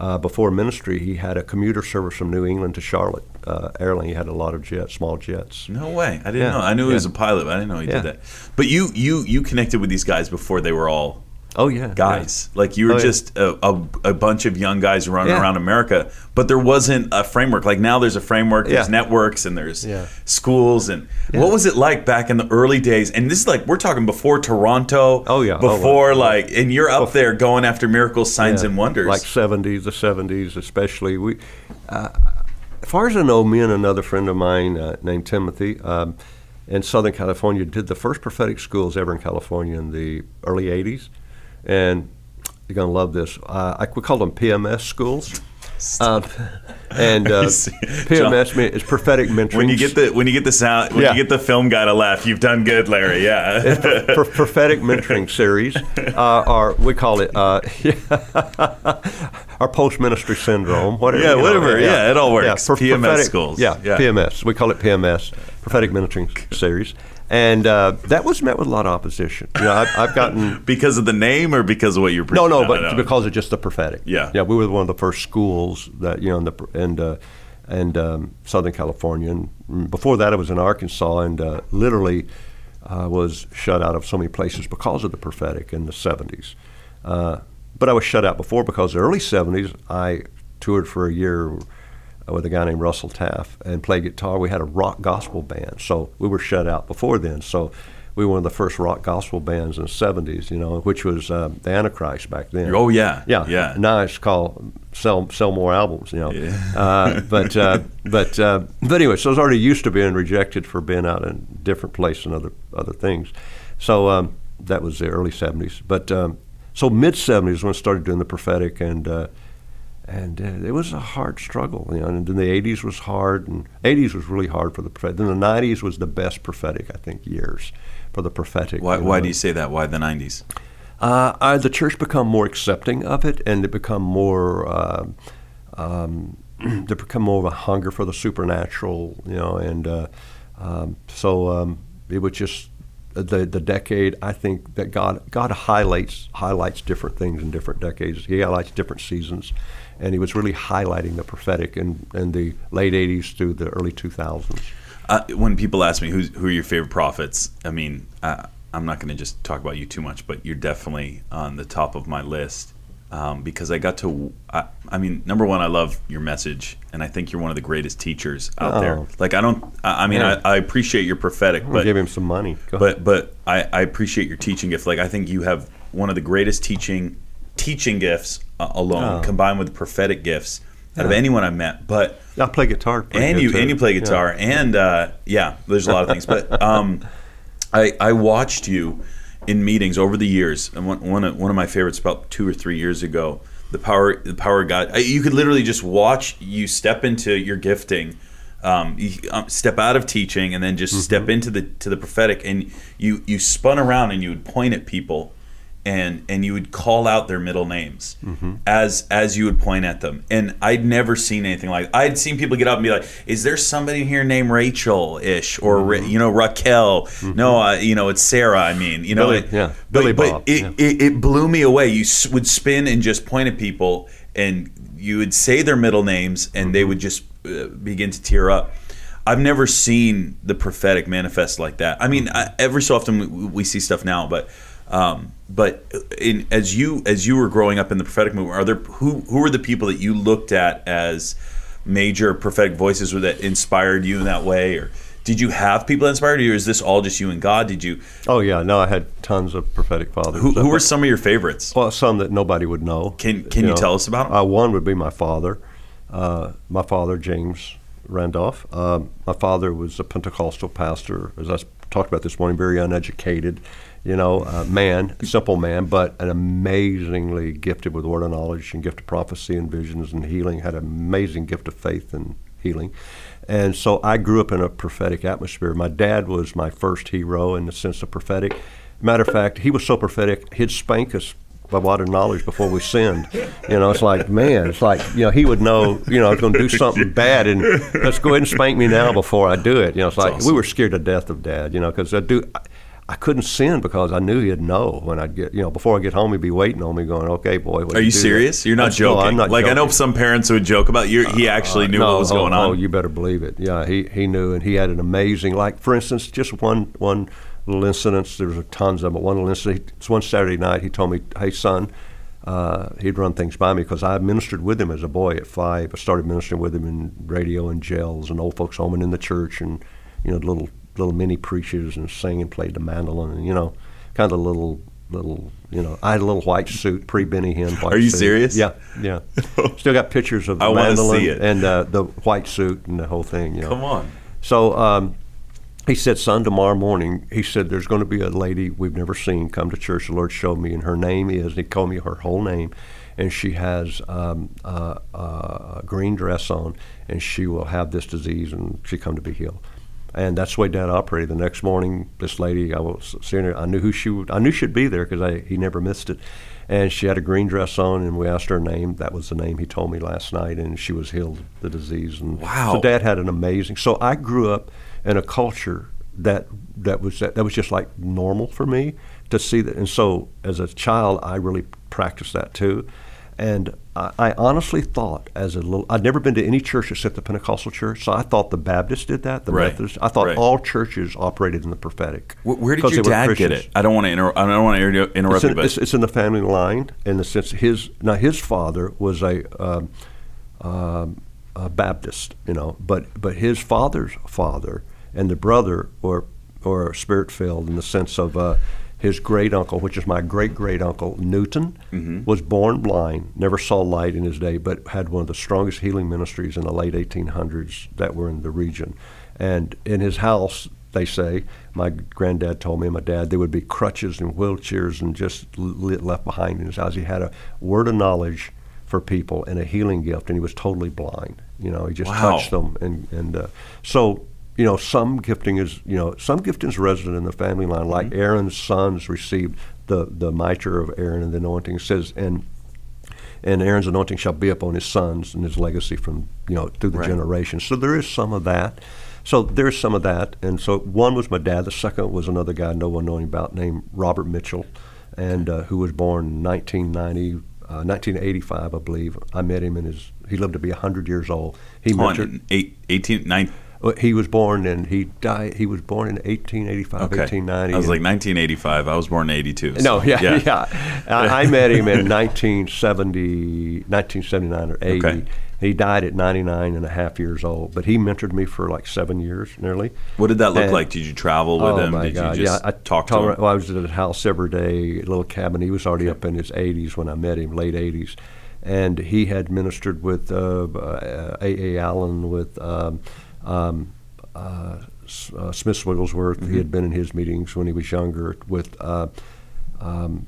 uh, before ministry, he had a commuter service from New England to Charlotte uh, airline. He had a lot of jets, small jets. No way. I didn't Yeah, know. I knew he was a pilot, but I didn't know he Yeah. did that. But you you you connected with these guys before they were all Oh yeah, guys. Like you were Oh, yeah. just a, a, a bunch of young guys running Yeah. around America, but there wasn't a framework. Like now there's a framework, there's Yeah. networks and there's Yeah. schools and Yeah. what was it like back in the early days? And this is like we're talking before Toronto. Oh, yeah. Oh, Before wow. like and you're up there going after miracles, signs Yeah. and wonders. Like seventies, the seventies, especially. We, uh, as far as I know, me and another friend of mine uh, named Timothy um, in Southern California did the first prophetic schools ever in California in the early '80s, and you're gonna love this. Uh, I, we called them PMS schools. Um, and uh. PMS mean, is prophetic mentoring. when you get the when you get the sound when Yeah. you get the film guy to laugh, you've done good, Larry. Yeah. pro- prophetic mentoring series, uh, or we call it uh, our post ministry syndrome. Whatever. Yeah, you know, whatever. Yeah, it all works. pro- PMS schools. Yeah, Yeah. PMS. We call it PMS, prophetic mentoring series, and uh, that was met with a lot of opposition. You know, I've, I've gotten. because of the name or because of what you're No, preaching? no, I but don't know. because of just the prophetic. Yeah. yeah. We were one of the first schools that you know in the and uh, and um, Southern California, and before that, I was in Arkansas, and uh, literally uh, was shut out of so many places because of the prophetic in the '70s. Uh, but I was shut out before because the early '70s, I toured for a year with a guy named Russell Taff and played guitar. We had a rock gospel band, so we were shut out before then. So we were one of the first rock gospel bands in the '70s, you know, which was uh, the Antichrist back then. Oh yeah, yeah, yeah. Now it's called sell sell more albums, you know. Yeah. uh, but uh, but uh, but anyway, so I was already used to being rejected for being out in different places and other other things. So um, that was the early '70s. But um, so mid '70s when I started doing the prophetic and. And uh, it was a hard struggle, you know. And then the '80s was hard, and '80s was really hard for the prophetic. Then the '90s was the best prophetic, I think, years for the prophetic. Why, you why do you say that? Why the '90s? Uh, I, the church become more accepting of it, and it become more. Uh, um, they become more of a hunger for the supernatural, you know, and uh, um, so um, it was just the the decade. I think that God God highlights highlights different things in different decades. He highlights different seasons, and he was really highlighting the prophetic in, in the late '80s through the early 2000s. Uh, when people ask me who's, who are your favorite prophets, I mean, uh, I'm not going to just talk about you too much, but you're definitely on the top of my list um, because I got to. I, I mean, number one, I love your message, and I think you're one of the greatest teachers out Oh. there. Like, I don't. I, I mean, Yeah. I, I appreciate your prophetic, but give him some money. Go but but I, I appreciate your teaching gift. Like I think you have one of the greatest teaching teaching gifts uh, alone, Oh. combined with prophetic gifts. out of anyone I met. But I play guitar. and you too. and you play Yeah. guitar and uh, yeah there's a lot of things but um, I, I watched you in meetings over the years and one, one, of, one of my favorites about two or three years ago the power the power of God I, you could literally just watch you step into your gifting um, you, um, step out of teaching and then just Mm-hmm. step into the to the prophetic and you you spun around and you would point at people and and you would call out their middle names Mm-hmm. as as you would point at them and i'd never seen anything like i'd seen people get up and be like is there somebody here named rachel ish or Mm-hmm. you know raquel no uh, you know it's sarah i mean you know Billy- it- yeah, but, Billy but Bob, it, yeah. it, it blew me away you s- would spin and just point at people and you would say their middle names and Mm-hmm. they would just uh, begin to tear up I've never seen the prophetic manifest like that. I mean, I, every so often we, we see stuff now, but um, but in, as you as you were growing up in the prophetic movement, are there who who were the people that you looked at as major prophetic voices that inspired you in that way, or did you have people that inspired you, or is this all just you and God? Did you Oh yeah, no, I had tons of prophetic fathers. who, who Uh, were some of your favorites? Well, some that nobody would know. Can can you, tell us about them? Uh, one would be my father. Uh, my father, James Randolph. Um, my father was a Pentecostal pastor, as I talked about this morning, very uneducated, you know, uh, man, simple man, but an amazingly gifted with word of knowledge and gift of prophecy and visions and healing, had an amazing gift of faith and healing. And so I grew up in a prophetic atmosphere. My dad was my first hero in the sense of prophetic. Matter of fact, he was so prophetic, he'd spank us by word of knowledge before we sinned. You know, it's like, man, it's like, you know, he would know, you know, I was going to do something bad and let's go ahead and spank me now before I do it. You know, it's like, awesome. we were scared to death of dad, you know, because I do, I, couldn't sin because I knew he'd know when I'd get, you know, before I get home, he'd be waiting on me going, okay, boy. Are you do serious? that?" You're not I- no, joking. I'm not like I know some parents would joke about you. He actually knew No, what was oh, going on. Oh, you better believe it. Yeah, he, he knew, and he had an amazing. Like for instance, just one one little incident. There was tons of them. But one little incident. It's one Saturday night. He told me, "Hey, son." Uh, he'd run things by me because I ministered with him as a boy at five. I started ministering with him in radio and jails and old folks home and in the church and you know little little mini preachers and sing and played the mandolin and you know kind of little little you know I had a little white suit pre Benny Hinn. White Are you suit. serious? Yeah, yeah. Still got pictures of the I mandolin and uh, the white suit and the whole thing. You know. Come on. So um, he said, son, tomorrow morning, he said, there's going to be a lady we've never seen come to church. The Lord showed me, and her name is, he called me her whole name, and she has um, uh, uh, a green dress on, and she will have this disease, and she come to be healed. And that's the way Dad operated. The next morning, this lady, I was seeing her. I knew who she. Would, I knew she'd be there because he never missed it. And she had a green dress on, and we asked her name. That was the name he told me last night, and she was healed of the disease. And Wow. So Dad had an amazing. So I grew up in a culture that that was that, that was just like normal for me to see that. And so as a child, I really practiced that too. And I, I honestly thought, as a little, I'd never been to any church except the Pentecostal church, so I thought the Baptists did that, the Right. Methodists. I thought Right. all churches operated in the prophetic. Wh- Where did your dad get it? I don't want to inter- I don't want to inter- interrupt It's you, in, but it's, it's in the family line in the sense his now his father was a, um, um, a Baptist, you know, but but his father's father and the brother were were spirit filled in the sense of uh, his great uncle, which is my great great uncle Newton, Mm-hmm. was born blind, never saw light in his day, but had one of the strongest healing ministries in the late 1800s that were in the region, and in his house they say. My granddad told me, and my dad, there would be crutches and wheelchairs and just li- left behind in his house. He had a word of knowledge for people and a healing gift, and he was totally blind. You know, he just Wow. touched them, and and uh, so you know, some gifting is you know, some gifting is resident in the family line. Like Aaron's sons received the the mitre of Aaron and the anointing. It says and. And Aaron's anointing shall be upon his sons and his legacy from you know through the Right. generations. So there is some of that. So there's some of that. And so one was my dad. The second was another guy no one knowing about named Robert Mitchell, and uh, who was born in 1990, uh, 1985, I believe. I met him in his. He lived to be 100 years old. He on, mentored. eight, 18, nine, Well, He was born and he died. He was born in 1885, Okay. 1890. I was like 1985. I was born in 82. so- no, yeah, yeah. I, I met him in 1970, 1979 or 80. Okay. He died at 99 and a half years old, but he mentored me for like seven years nearly. What did that look And- like? Did you travel with oh him? my Did God! you just yeah, I talk to him? Well, I was at his house every day, a little cabin. He was already up in his 80s when I met him, late 80s, and he had ministered with uh, uh, A. A. Allen, with um, um, uh, uh, Smith Wigglesworth. Mm-hmm. He had been in his meetings when he was younger. With uh, um,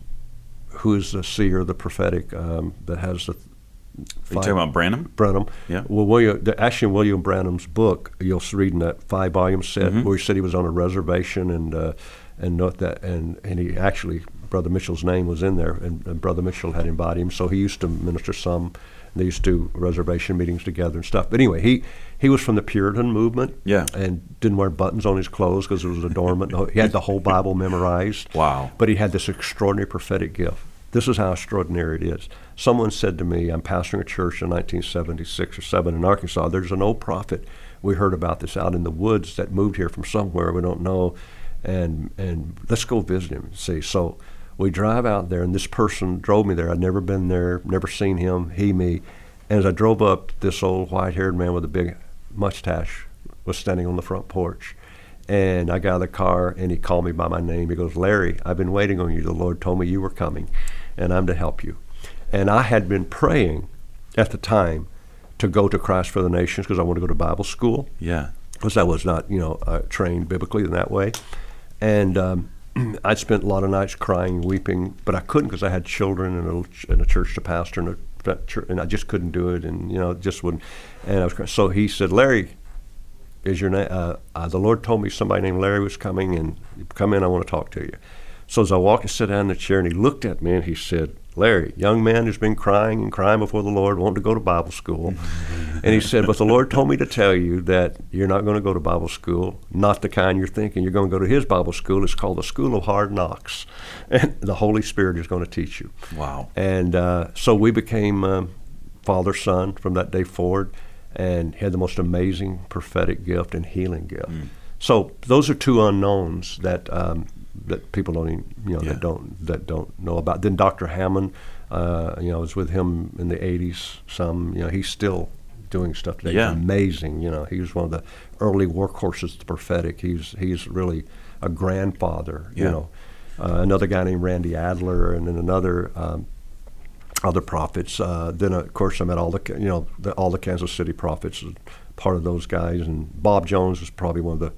who is the seer, the prophetic um, that has the. Are you talking about Branham? Branham. Yeah. Well, William, the, actually, in William Branham's book, you'll read in that five volume set Mm-hmm. where he said he was on a reservation and uh, and note that and and he actually Brother Mitchell's name was in there and, and Brother Mitchell had invited him, so he used to minister some. They used to do reservation meetings together and stuff. But anyway, he he was from the Puritan movement. Yeah. And didn't wear buttons on his clothes because it was adornment. He had the whole Bible memorized. Wow. But he had this extraordinary prophetic gift. This is how extraordinary it is. Someone said to me, I'm pastoring a church in 1976 or 7 in Arkansas. There's an old prophet. We heard about this out in the woods that moved here from somewhere we don't know. And, and let's go visit him and see. So we drive out there, and this person drove me there. I'd never been there, never seen him, he, me. And as I drove up, this old white haired man with a big mustache was standing on the front porch. And I got out of the car and he called me by my name. He goes, Larry, I've been waiting on you. The Lord told me you were coming and I'm to help you. And I had been praying at the time to go to Christ for the Nations because I wanted to go to Bible school Yeah. because I was not, you know, uh, trained biblically in that way. And um, I spent a lot of nights crying, weeping, but I couldn't because I had children and a, and a church to pastor and a and I just couldn't do it, and you know, just wouldn't. And I was crying. so he said, Larry, is your name? Uh, uh, the Lord told me somebody named Larry was coming, and come in. I want to talk to you. So as I walked and sat down in the chair, and he looked at me and he said, Larry, young man who's been crying and crying before the Lord, wanting to go to Bible school. and he said, But the Lord told me to tell you that you're not going to go to Bible school, not the kind you're thinking. You're going to go to his Bible school. It's called the School of Hard Knocks. And the Holy Spirit is going to teach you. Wow. And uh, so we became um, father son from that day forward, and had the most amazing prophetic gift and healing gift. Hmm. So those are two unknowns that um, that people don't even, you know Yeah. that don't that don't know about. Then Dr. Hamon, uh, you know, I was with him in the '80s. Some, you know, he's still doing stuff today. Yeah. Amazing. You know, he was one of the early workhorses of the prophetic. He's he's really a grandfather. Yeah. You know, uh, another guy named Randy Adler, and then another. Um, other prophets. Uh, then, of course, I met all the you know the, all the Kansas City prophets. Part of those guys, and Bob Jones was probably one of the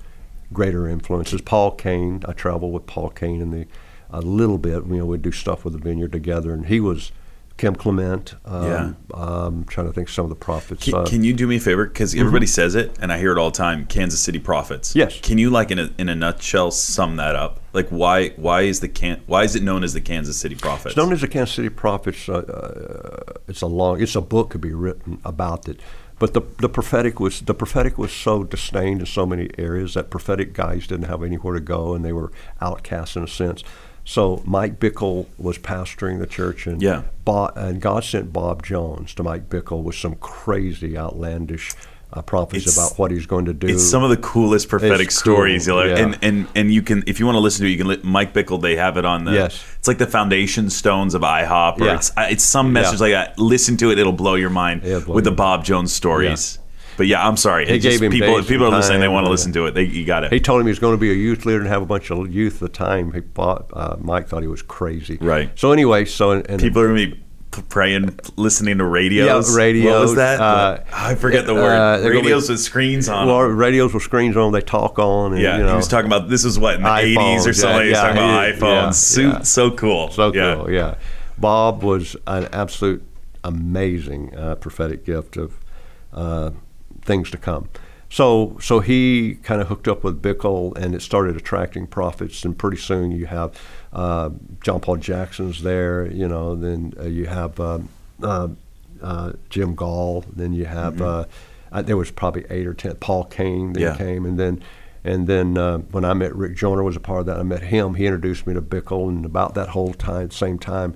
greater influences. Paul Cain, I traveled with Paul Cain in the a little bit. You know, we'd do stuff with the Vineyard together, and he was Kim Clement. Um, Yeah. um, trying to think some of the prophets. Can, uh, can you do me a favor? Because everybody says it, and I hear it all the time. Kansas City Prophets. Yes. Can you, like in a in a nutshell, sum that up? Like, why why is the can why is it known as the Kansas City Prophets? It's known as the Kansas City Prophets. Uh, uh, it's a long. It's a book could be written about it. But the the prophetic was the prophetic was so disdained in so many areas that prophetic guys didn't have anywhere to go and they were outcasts in a sense. So Mike Bickle was pastoring the church and Yeah. Bob, and God sent Bob Jones to Mike Bickle with some crazy outlandish uh, prophecies It's- about what he's going to do. It's some of the coolest prophetic It's stories, you'll yeah. and and and you can if you want to listen to it, you can. Li- Mike Bickle, they have it on the. Yes. It's like the foundation stones of IHOP, or Yeah. it's it's some message Yeah. like that. Listen to it; it'll blow your mind blow with the Bob Jones stories. But yeah, I'm sorry. He It just- gave him people. People are listening. They want to listen to it. They, you got it. He told him he was going to be a youth leader and have a bunch of youth at the time. He bought, uh, Mike thought he was crazy. Right. So anyway, so and, People are gonna be p- praying, listening to radios. Yeah, radios, What was that? uh, I forget the uh, word. they're gonna be- radios with screens on. well, radios with screens on, they talk on. And, yeah, you know, he was talking about this was what in the 80s or something. yeah, he was talking yeah, about iPhones. yeah, so, yeah. so cool. So yeah. cool, yeah. Bob was an absolute amazing uh, prophetic gift of uh, things to come. So, so he kind of hooked up with Bickle, and it started attracting prophets. And pretty soon, you have uh, John Paul Jackson's there. You know, then uh, you have um, uh, uh, Jim Goll. Then you have uh, uh, there was probably eight or ten. Paul Cain then Yeah. came, and then and then uh, when I met Rick Joyner was a part of that. I met him. He introduced me to Bickle, and about that whole time, same time,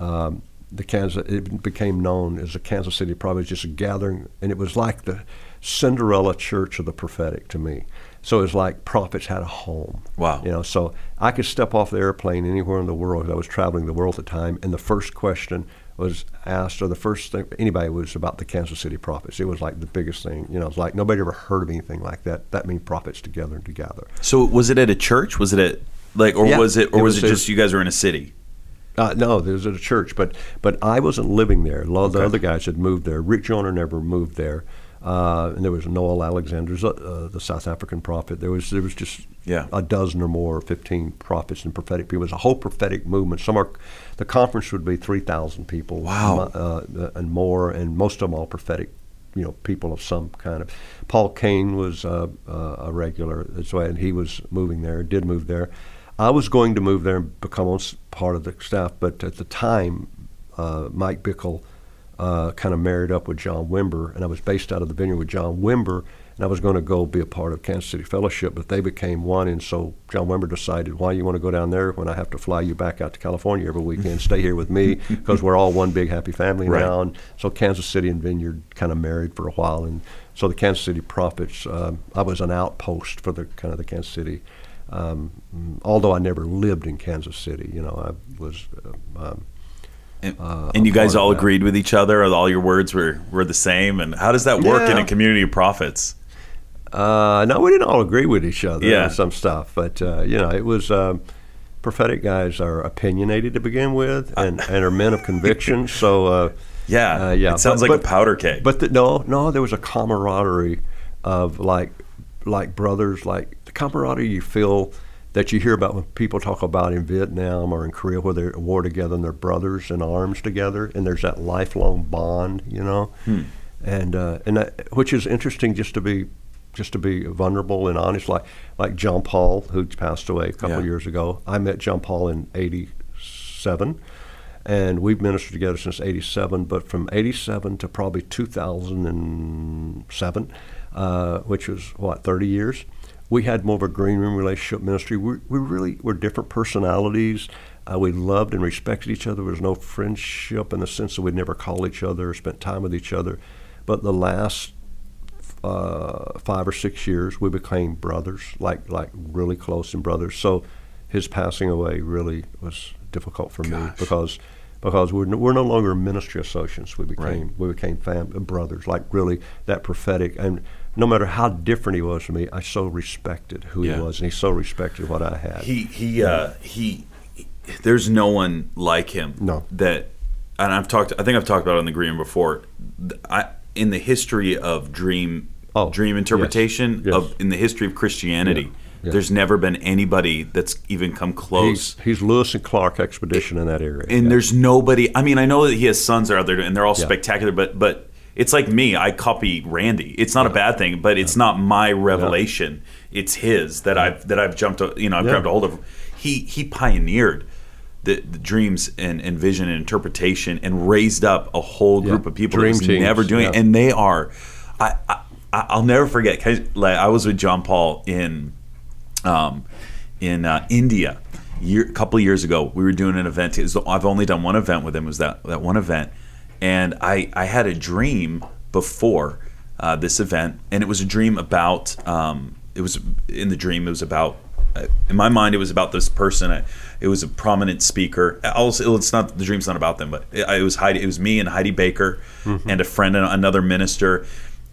um, the Kansas. It became known as the Kansas City Prophets, just a gathering, and it was like the Cinderella Church of the prophetic to me. So it was like prophets had a home. Wow. You know, so I could step off the airplane anywhere in the world. I was traveling the world at the time, and the first question was asked, or the first thing anybody was about the Kansas City prophets. It was like the biggest thing. You know, it's like nobody ever heard of anything like that. That means prophets together and together. So was it at a church? Was it at like, or Yeah, was it, or it was, was it a- just you guys were in a city? Uh, no, there was at a church, but but I wasn't living there. A lot of the other guys had moved there. Rick Joyner never moved there, uh, and there was Noel Alexander, uh, the South African prophet. There was there was just Yeah. a dozen or more, fifteen prophets and prophetic people. It was a whole prophetic movement. Some are, the conference would be three thousand people. Wow. uh, and more, and most of them all prophetic. You know, people of some kind of. Paul Cain was uh, uh, a regular, why, and he was moving there. Did move there. I was going to move there and become part of the staff, but at the time, uh, Mike Bickle uh, kind of married up with John Wimber, and I was based out of the vineyard with John Wimber, and I was going to go be a part of Kansas City Fellowship, but they became one, and so John Wimber decided, why you want to go down there when I have to fly you back out to California every weekend, stay here with me, because we're all one big happy family Right. now, and so Kansas City and Vineyard kind of married for a while, and so the Kansas City Prophets, um, I was an outpost for the kind of the Kansas City. Um, although I never lived in Kansas City, you know, I was uh, um, And, Uh, and you guys all agreed with each other? Or all your words were, were the same? And how does that work in a community of prophets? Uh, no, we didn't all agree with each other Yeah. on some stuff, but uh, you know, it was um, prophetic guys are opinionated to begin with, and, and are men of conviction. So uh, Yeah, uh, yeah, It sounds but- like a powder keg. But the, no, no, there was a camaraderie of like like brothers, like the camaraderie you feel that you hear about when people talk about in Vietnam or in Korea, where they're at war together and they're brothers in arms together, and there's that lifelong bond, you know, and uh, and that, which is interesting just to be just to be vulnerable and honest, like like John Paul, who passed away a couple Yeah. years ago. I met John Paul in '87 and we've ministered together since 87 but from 87 to probably 2007 uh, which was what 30 years we had more of a green room relationship ministry we, we really were different personalities uh, we loved and respected each other there was no friendship in the sense that we'd never call each other or spent time with each other but the last uh, five or six years, we became brothers, like like really close and brothers. So his passing away really was difficult for me because because we're no, we're no longer ministry associates. We became Right. we became fam- brothers, like really that prophetic. And no matter how different he was from me, I so respected who Yeah. he was, and he so respected what I had. He he uh, he. There's no one like him. No. That, and I've talked. I think I've talked about it on the green before. I in the history of dream Oh, dream interpretation yes. of in the history of Christianity. Yeah, yeah. There's never been anybody that's even come close. he's, he's Lewis and Clark expedition in that area. and Yeah. there's nobody. I mean, I know that he has sons that are out there, and they're all Yeah. spectacular. But but it's like me. I copy Randy. It's not a bad thing, but it's not my revelation. It's his that I've that I've jumped. You know, I've Yeah. grabbed a hold of. He he pioneered. The, the dreams and, and vision and interpretation and raised up a whole Yeah. group of people Dream that was teams, never doing it and they are I, I I'll never forget 'cause, like I was with John Paul in um, in uh, India year, a couple of years ago. We were doing an event. Was- I've only done one event with him. It was that that one event, and I I had a dream before uh, this event, and it was a dream about. Um, it was in the dream. It was about. uh, In my mind, it was about this person. I, it was a prominent speaker. Also, it's not the dream's not about them, but it, it was Heidi. It was me and Heidi Baker, and a friend and another minister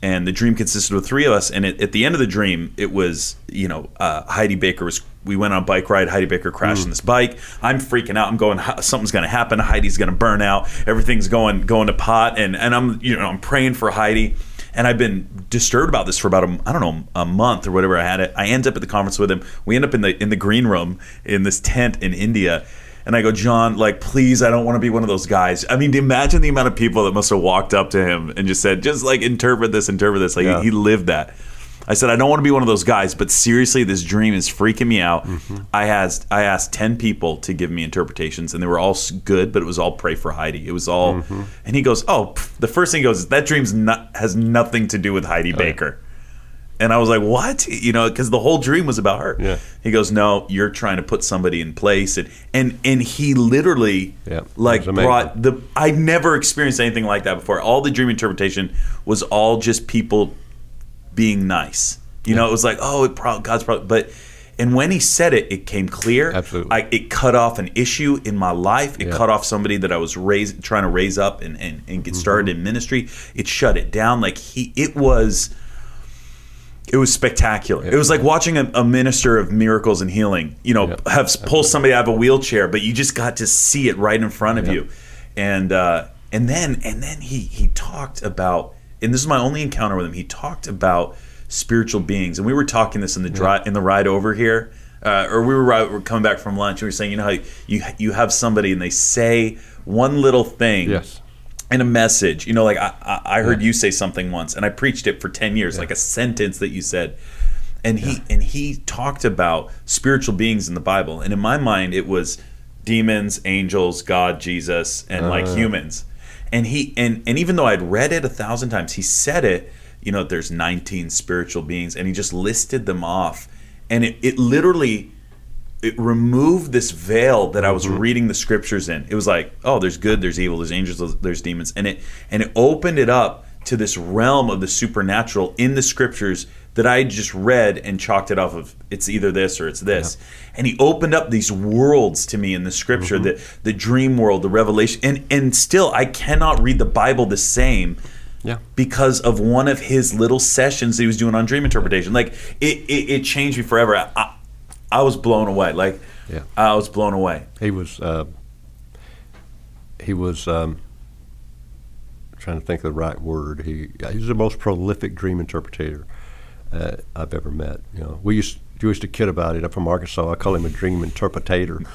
and the dream consisted of three of us. And it, at the end of the dream, it was you know uh, Heidi Baker was. We went on a bike ride. Heidi Baker crashed on this bike. I'm freaking out. I'm going. Something's going to happen. Heidi's going to burn out. Everything's going going to pot. And and I'm you know I'm praying for Heidi. And I've been disturbed about this for about a, I don't know a month or whatever. I had it. I end up at the conference with him. We end up in the in the green room in this tent in India. And I go, John, like, please, I don't want to be one of those guys. I mean, imagine the amount of people that must have walked up to him and just said, just like, interpret this, interpret this. Like, Yeah. he, he lived that. I said, I don't want to be one of those guys, but seriously, this dream is freaking me out. Mm-hmm. I asked, I asked ten people to give me interpretations, and they were all good, but it was all pray for Heidi. It was all, mm-hmm. and he goes, oh, pff, the first thing he goes, that dream's not has nothing to do with Heidi oh, Baker. And I was like, what? You know, because the whole dream was about her. Yeah. He goes, no, you're trying to put somebody in place, and and and he literally Yeah, like brought the. I never experienced anything like that before. All the dream interpretation was all just people being nice. You know, it was like, oh, it pro- God's probably, but. And when he said it, it came clear. Absolutely. I, it cut off an issue in my life. It Yeah. cut off somebody that I was raised, trying to raise up and, and, and get started Mm-hmm. in ministry. It shut it down. Like he, it was, it was spectacular. It was like watching a, a minister of miracles and healing, you know, have pull somebody out of a wheelchair, but you just got to see it right in front of you. And uh, and then and then he he talked about, and this is my only encounter with him. He talked about spiritual beings, and we were talking this in the dri in the ride over here. Uh, or we were, ri- we were coming back from lunch. And we were saying, you know how you you have somebody and they say one little thing, Yes. In a message. You know, like I, I I heard you say something once, and I preached it for ten years, like a sentence that you said. And he and he talked about spiritual beings in the Bible, and in my mind, it was demons, angels, God, Jesus, and like uh. humans. And he and and even though I'd read it a thousand times, he said it. You know, there's 19 spiritual beings, and he just listed them off, and it, it literally it removed this veil that I was mm-hmm. reading the scriptures in. It was like, oh, there's good, there's evil, there's angels, there's demons, and it and it opened it up to this realm of the supernatural in the scriptures that I just read and chalked it off of it's either this or it's this. And he opened up these worlds to me in the scripture, mm-hmm. the the dream world, the revelation, and and still I cannot read the Bible the same Yeah. because of one of his little sessions that he was doing on dream interpretation. Like it, it, it changed me forever. I, I, was blown away. Like Yeah. I was blown away. He was uh, he was um, trying to think of the right word. He he's the most prolific dream interpreter uh, I've ever met. You know, we used we used to kid about it. I'm from Arkansas. I call him a dream interpreter.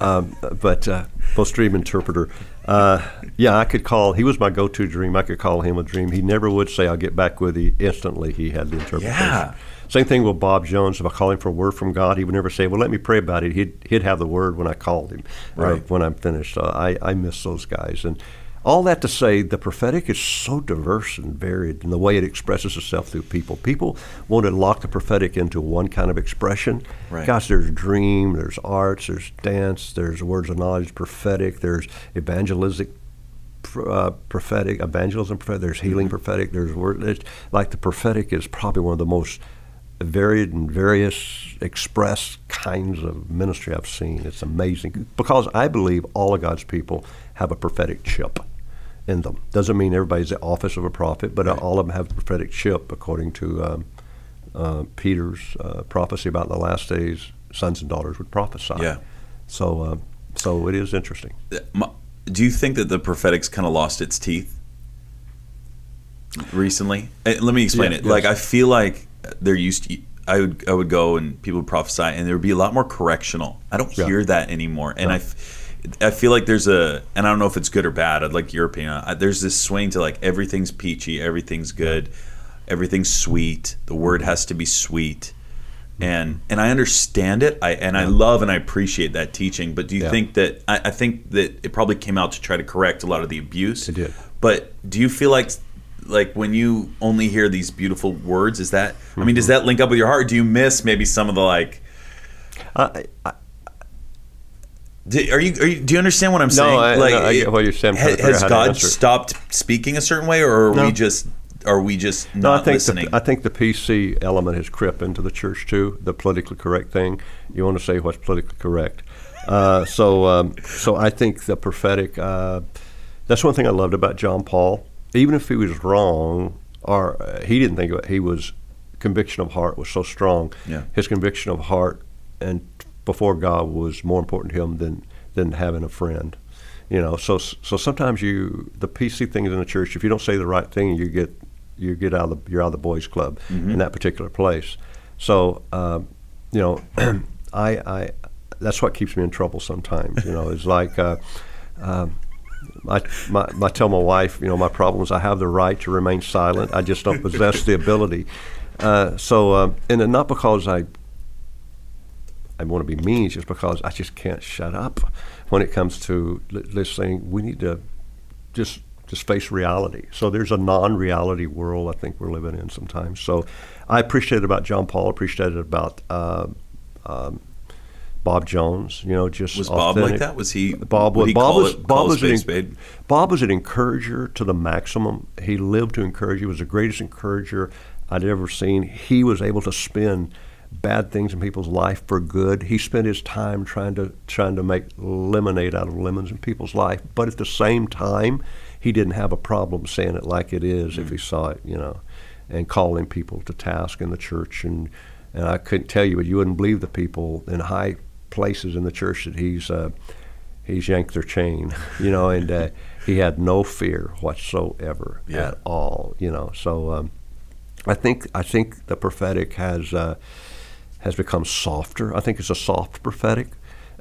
Um, but uh, most dream interpreter. Uh, yeah, I could call. He was my go-to dream. I could call him a dream. He never would say, "I'll get back with you." Instantly, he had the interpretation. Yeah. Same thing with Bob Jones. If I call him for a word from God, he would never say, "Well, let me pray about it." He'd he'd have the word when I called him, uh, Right. when I'm finished. So I I miss those guys, and all that to say, the prophetic is so diverse and varied in the way it expresses itself through people. People want to lock the prophetic into one kind of expression. Right. Gosh, there's dream, there's arts, there's dance, there's words of knowledge, prophetic, there's evangelistic uh, prophetic, evangelism prophetic, there's healing prophetic, there's word. It's, like the prophetic is probably one of the most varied and various express kinds of ministry I've seen. It's amazing because I believe all of God's people have a prophetic chip in them. Doesn't mean everybody's the office of a prophet, but all of them have a prophetic chip according to um, uh, Peter's uh, prophecy about the last days, sons and daughters would prophesy. Yeah. So, uh, so it is interesting. Do you think that the prophetic's kind of lost its teeth recently? Uh, Let me explain Yeah, it. Like. I feel like there used to. I would I would go and people would prophesy and there would be a lot more correctional. I don't Yeah. hear that anymore, and. I, f- I feel like there's a and I don't know if it's good or bad. I'd like your opinion. I, there's this swing to like everything's peachy, everything's good, everything's sweet. The word has to be sweet, and and I understand it. I and I love and I appreciate that teaching. But do you Yeah. think that I, I think that it probably came out to try to correct a lot of the abuse? It did. But do you feel like like when you only hear these beautiful words, is that I mean, does that link up with your heart? Or do you miss maybe some of the like? I, I, Do, are, you, are you? Do you understand what I'm saying? I- like, no, I get what you're saying. I'm trying to ha- has to God stopped speaking a certain way, or are No. we just are we just No, I think listening? The, I think the PC element has crept into the church too. The politically correct thing. You want to say what's politically correct. Uh, so, um, so I think the prophetic. Uh, that's one thing I loved about John Paul. Even if he was wrong, or uh, he didn't think of it, he was conviction of heart was so strong. Yeah. His conviction of heart and before God was more important to him than than having a friend. You know, so so sometimes you the PC things in the church. If you don't say the right thing, you get you get out of the you're out of the boys' club in that particular place. So um, you know, I I that's what keeps me in trouble sometimes. You know, it's like. Uh, um, I, my, I tell my wife, you know, my problem is I have the right to remain silent. I just don't possess the ability. Uh, so, um, and not because I I want to be mean, it's just because I just can't shut up when it comes to li- listening. We need to just just face reality. So there's a non-reality world I think we're living in sometimes. So I appreciate it about John Paul. Appreciate it about uh, um, Bob Jones. You know, just Was Bob like that? Was he? Bob was he Bob was it- Bob was an, spade a spade? Bob was an encourager to the maximum. He lived to encourage. He was the greatest encourager I'd ever seen. He was able to spin bad things in people's life for good. He spent his time trying to trying to make lemonade out of lemons in people's life. But at the same time, he didn't have a problem saying it like it is if he mm. saw it, you know, and calling people to task in the church. And and I couldn't tell you, but you wouldn't believe the people in high places in the church that he's. Uh, he's yanked their chain, you know, and uh, he had no fear whatsoever Yeah. at all, you know. So um, I think I think the prophetic has uh, has become softer. I think it's a soft prophetic,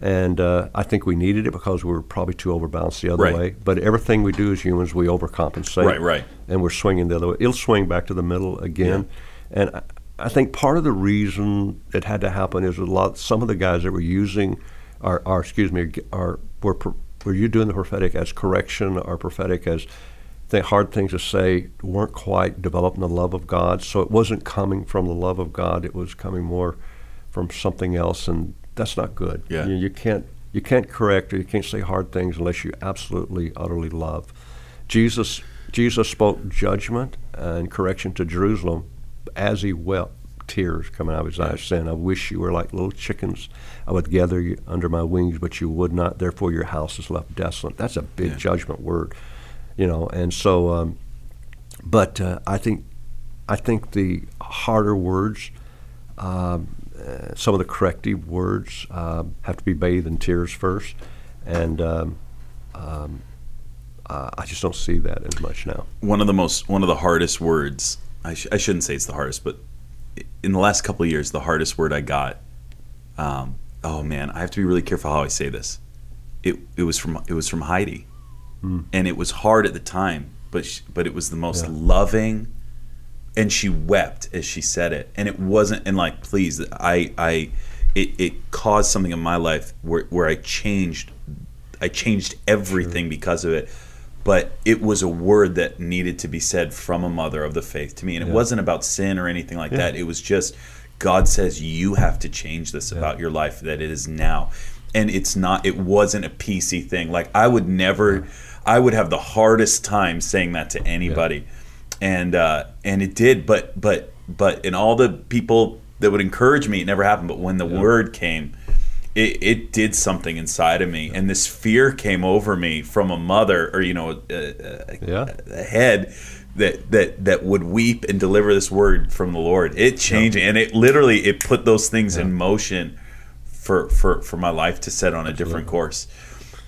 and uh, I think we needed it because we were probably too overbalanced the other Right. way. But everything we do as humans, we overcompensate. Right, right. And we're swinging the other way. It'll swing back to the middle again, and. I, think part of the reason it had to happen is a lot. Some of the guys that were using, are, are excuse me, are were were you doing the prophetic as correction or prophetic as the hard things to say weren't quite developing the love of God. So it wasn't coming from the love of God. It was coming more from something else, and that's not good. Yeah. You, you can't you can't correct or you can't say hard things unless you absolutely utterly love. Jesus Jesus spoke judgment and correction to Jerusalem as he wept, tears coming out of his eyes, saying, I wish you were like little chickens. I would gather you under my wings, but you would not. Therefore, your house is left desolate. That's a big Yeah. judgment word, you know. And so, um, but uh, I think, I think the harder words, um, uh, some of the corrective words, um, have to be bathed in tears first, and um, um, uh, I just don't see that as much now. one of the most one of the hardest words I, sh- I shouldn't say it's the hardest but in the last couple of years the hardest word i got um, oh man i have to be really careful how i say this. It, it was from it was from heidi. And it was hard at the time but sh but it was the most Yeah. loving and she wept as she said it. And it wasn't and like please i i it, it caused something in my life where, where i changed i changed everything because of it but it was a word that needed to be said from a mother of the faith to me. And it wasn't about sin or anything like Yeah. that. It was just god says you have to change this about your life that it is now. And it's not it wasn't a pc thing. Like i would never i would have the hardest time saying that to anybody. And uh, and it did. But but but in all the people that would encourage me, it never happened. But when the word came, it, it did something inside of me, and this fear came over me from a mother or you know a, a, Yeah. a head. That, that that would weep and deliver this word from the Lord. It changed, and it literally it put those things in motion for for for my life to set on a different course.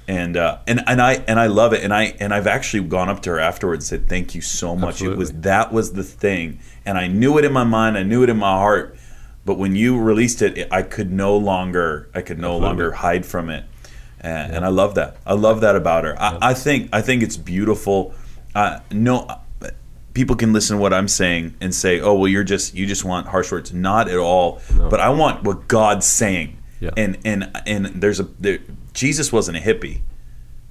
And uh, and and I and I love it, and I and I've actually gone up to her afterwards and said thank you so much. It was that was the thing, and I knew it in my mind, I knew it in my heart, but when you released it, I could no longer I could no Absolutely. longer hide from it, and, and I love that. I love that about her. I, I think I think it's beautiful. Uh, no. People can listen to what I'm saying and say, "Oh, well, you're just you just want harsh words." Not at all. No. But I want what God's saying. Yeah. And and and there's a there, Jesus wasn't a hippie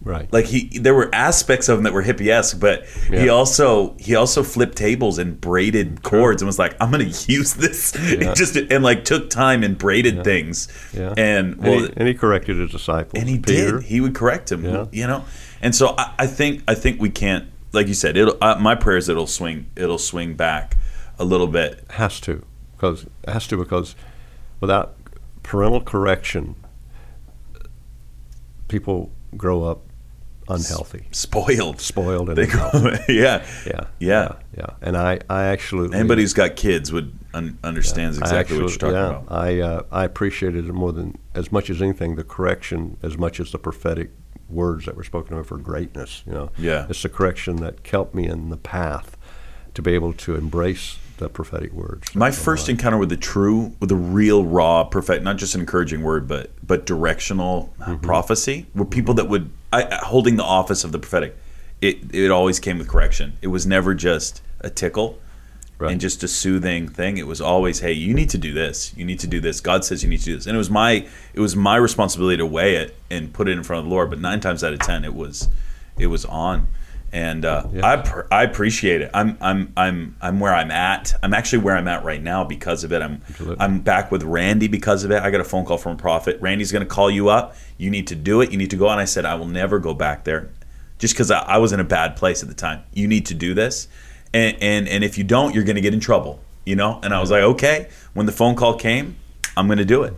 Right. like he there were aspects of him that were hippie-esque but he also he also flipped tables and braided cords and was like i'm gonna use this Yeah. Just and like took time and braided things Yeah. and And, well he, and he corrected his disciples. and he Peter. did he would correct him Yeah. you know and so I, I think i think we can't like you said it'll uh, my prayer is it'll swing it'll swing back a little bit Has to, because has to because without parental correction, people grow up unhealthy, spoiled spoiled, and go yeah yeah, yeah yeah. And I, I actually anybody who's got kids would un- understands I exactly what you're talking yeah, about I uh, I appreciated it more than as much as anything the correction as much as the prophetic words that were spoken over for greatness. You know, Yeah. it's the correction that kept me in the path to be able to embrace the prophetic words. My first encounter with the true, with the real raw prophetic, not just an encouraging word, but but directional Mm-hmm. prophecy, were people that would I, I- holding the office of the prophetic. It it always came with correction. It was never just a tickle Right. and just a soothing thing. It was always, hey, you need to do this. You need to do this. God says you need to do this. And it was my it was my responsibility to weigh it and put it in front of the Lord. But nine times out of ten, it was it was on. And uh, Yeah. I pr- I appreciate it. I'm I'm I'm I'm where I'm at. I'm actually where I'm at right now because of it. I'm Absolutely. I'm back with Randy because of it. I got a phone call from a prophet. Randy's going to call you up. You need to do it. You need to go. And I said I will never go back there, just because I, I was in a bad place at the time. You need to do this, and and and if you don't, you're going to get in trouble. You know. And I was like, okay. When the phone call came, I'm going to do it.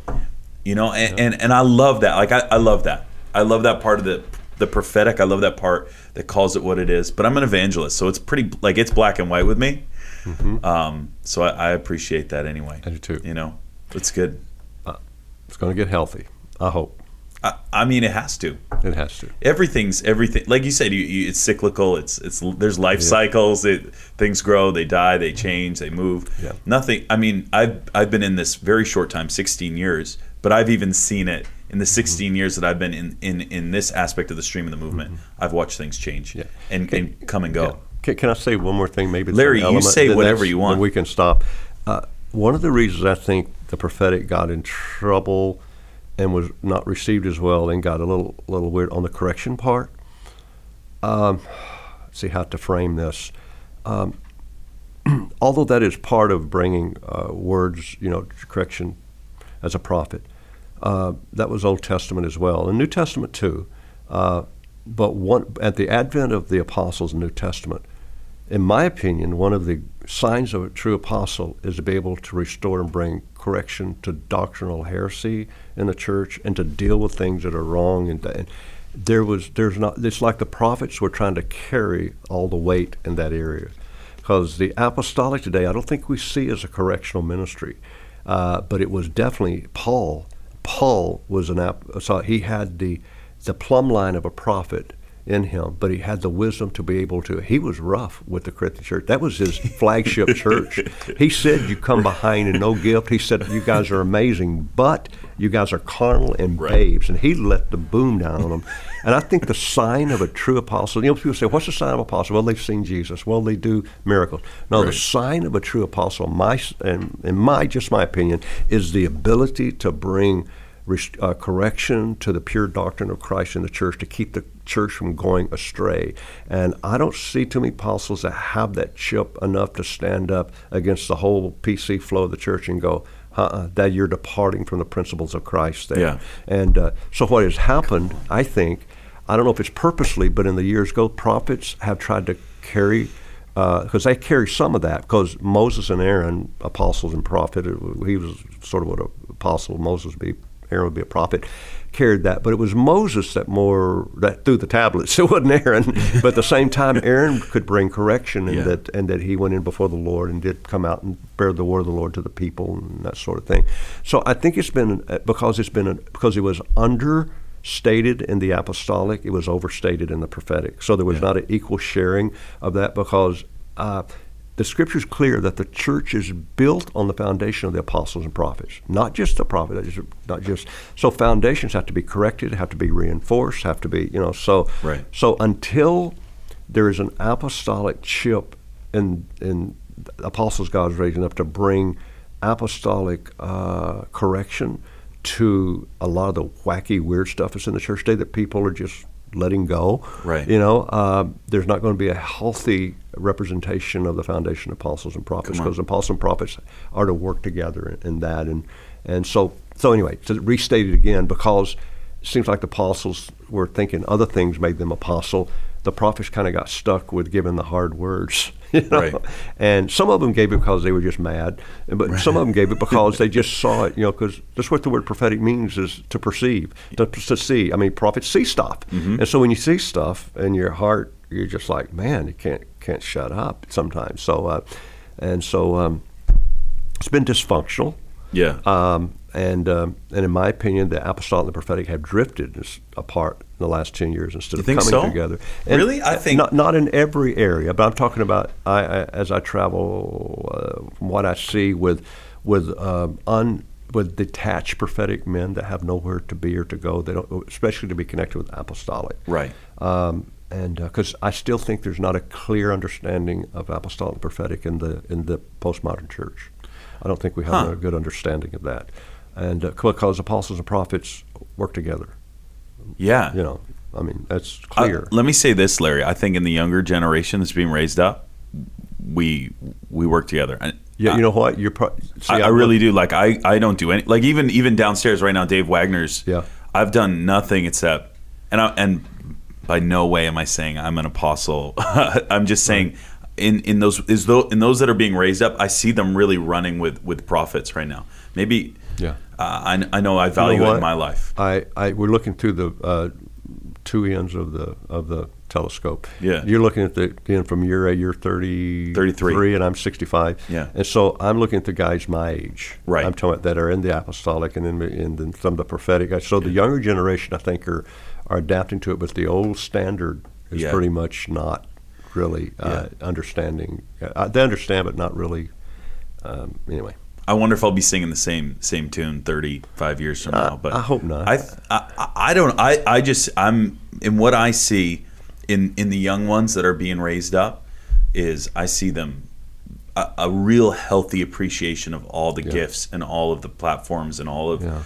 You know. And and, and I love that. Like I, I love that. I love that part of the the prophetic. I love that part that calls it what it is. But I'm an evangelist, so it's pretty like it's black and white with me. Um, so I, I appreciate that anyway. Mm-hmm. I do too. You know, it's good. It's going to get healthy. I hope I, I mean, it has to. it has to. Everything's everything. Like you said, you, you, it's cyclical. It's it's there's life cycles. It, things grow, they die, they change, they move. Yeah. Nothing. I mean, I've I've been in this very short time, 16 years, but I've even seen it in the 16 years that I've been in in in this aspect of the stream of the movement. I've watched things change Yeah. and, and come and go. Yeah. Can, can I say one more thing? Maybe Larry, you say whatever you want. we can stop. Uh, one of the reasons I think the prophetic got in trouble and was not received as well and got a little little weird on the correction part. Um, let's see how to frame this. Um, although that is part of bringing uh, words, you know, correction as a prophet, uh, that was Old Testament as well, and New Testament too. Uh, but one at the advent of the apostles in New Testament, in my opinion, one of the signs of a true apostle is to be able to restore and bring correction to doctrinal heresy in the church and to deal with things that are wrong. And, and there was, there's not. It's like the prophets were trying to carry all the weight in that area, because the apostolic today, I don't think we see as a correctional ministry, uh, but it was definitely Paul. Paul was an so he had the the plumb line of a prophet in him, but he had the wisdom to be able to. He was rough with the Corinthian church. That was his flagship church. He said, "You come behind and no gift." He said, "You guys are amazing, but you guys are carnal and babes." And he let the boom down on them. And I think the sign of a true apostle. You know, people say, "What's the sign of an apostle?" Well, they've seen Jesus. Well, they do miracles. No, the sign of a true apostle, my and in my just my opinion, is the ability to bring rest- uh, correction to the pure doctrine of Christ in the church to keep the church from going astray. And I don't see too many apostles that have that chip enough to stand up against the whole PC flow of the church and go, uh-uh, that you're departing from the principles of Christ there. Yeah. And uh, so what has happened, I think, I don't know if it's purposely, but in the years ago, prophets have tried to carry, because they carry some of that, because Moses and Aaron, apostles and prophet, uh, he was sort of what an apostle, Moses would be, Aaron would be a prophet, carried that. But it was Moses that more, that threw the tablets. It wasn't Aaron. but at the same time, Aaron could bring correction and Yeah. that and that he went in before the Lord and did come out and bear the word of the Lord to the people and that sort of thing. So I think it's been uh, because it's been because it was understated in the apostolic, it was overstated in the prophetic. So there was Yeah. not an equal sharing of that because. Uh, the scripture is clear that the church is built on the foundation of the apostles and prophets, not just the prophet, not just. So foundations have to be corrected, have to be reinforced, have to be, you know. So, Right. so until there is an apostolic chip in in apostles God's raising up to bring apostolic uh, correction to a lot of the wacky, weird stuff that's in the church today that people are just letting go. Right. You know, uh, there's not going to be a healthy representation of the foundation of apostles and prophets because apostles and prophets are to work together in, in that. And and so so anyway, to restate it again, because it seems like the apostles were thinking other things made them apostle. The prophets kind of got stuck with giving the hard words, you know? Right. And some of them gave it because they were just mad, but some of them gave it because they just saw it, you know, because that's what the word prophetic means is to perceive, to, to see. I mean, prophets see stuff, Mm-hmm. and so when you see stuff in your heart, you're just like, man, you can't can't shut up sometimes. So, uh, and so um, it's been dysfunctional. Yeah. Um, and um, and in my opinion, the apostolic and the prophetic have drifted apart in the last ten years instead You of coming so? together. Really? I think- not not in every area, but I'm talking about I, I as I travel, uh, from what I see with with um, un with detached prophetic men that have nowhere to be or to go. They don't, especially to be connected with apostolic. Right. Um, and because I still think there's not a clear understanding of apostolic and prophetic in the in the postmodern church. I don't think we have Huh. a good understanding of that, and uh, because apostles and prophets work together, yeah. you know. I mean, that's Uh, clear. let me say this, Larry. I think in the younger generation that's being raised up, we we work together. I, yeah, you know what? You're pro- see, I, I really do. Like I, I don't do any. Like even even downstairs right now, Dave Wagner's. Yeah. I've done nothing except, and I, and by no way am I saying I'm an apostle. I'm just saying, in in those is though in those that are being raised up, I see them really running with with prophets right now. Maybe. Yeah. Uh, I, I know I value it in my life. I, I we're looking through the uh, two ends of the of the telescope. Yeah. You're looking at the end from year A, you're 30, 33. and I'm 65. Yeah. And so I'm looking at the guys my age. Right. I'm talking about that are in the apostolic and then in, the- some of the prophetic guys. So the younger generation, I think, are are adapting to it, but the old standard is Yeah. pretty much not really uh, understanding. Uh, they understand, but not really. Um, anyway. I wonder if I'll be singing the same same tune 35 years from uh, now. But I hope not. I, I I don't. I I just I'm in what I see in in the young ones that are being raised up is I see them a, a real healthy appreciation of all the gifts and all of the platforms and all of. Yeah.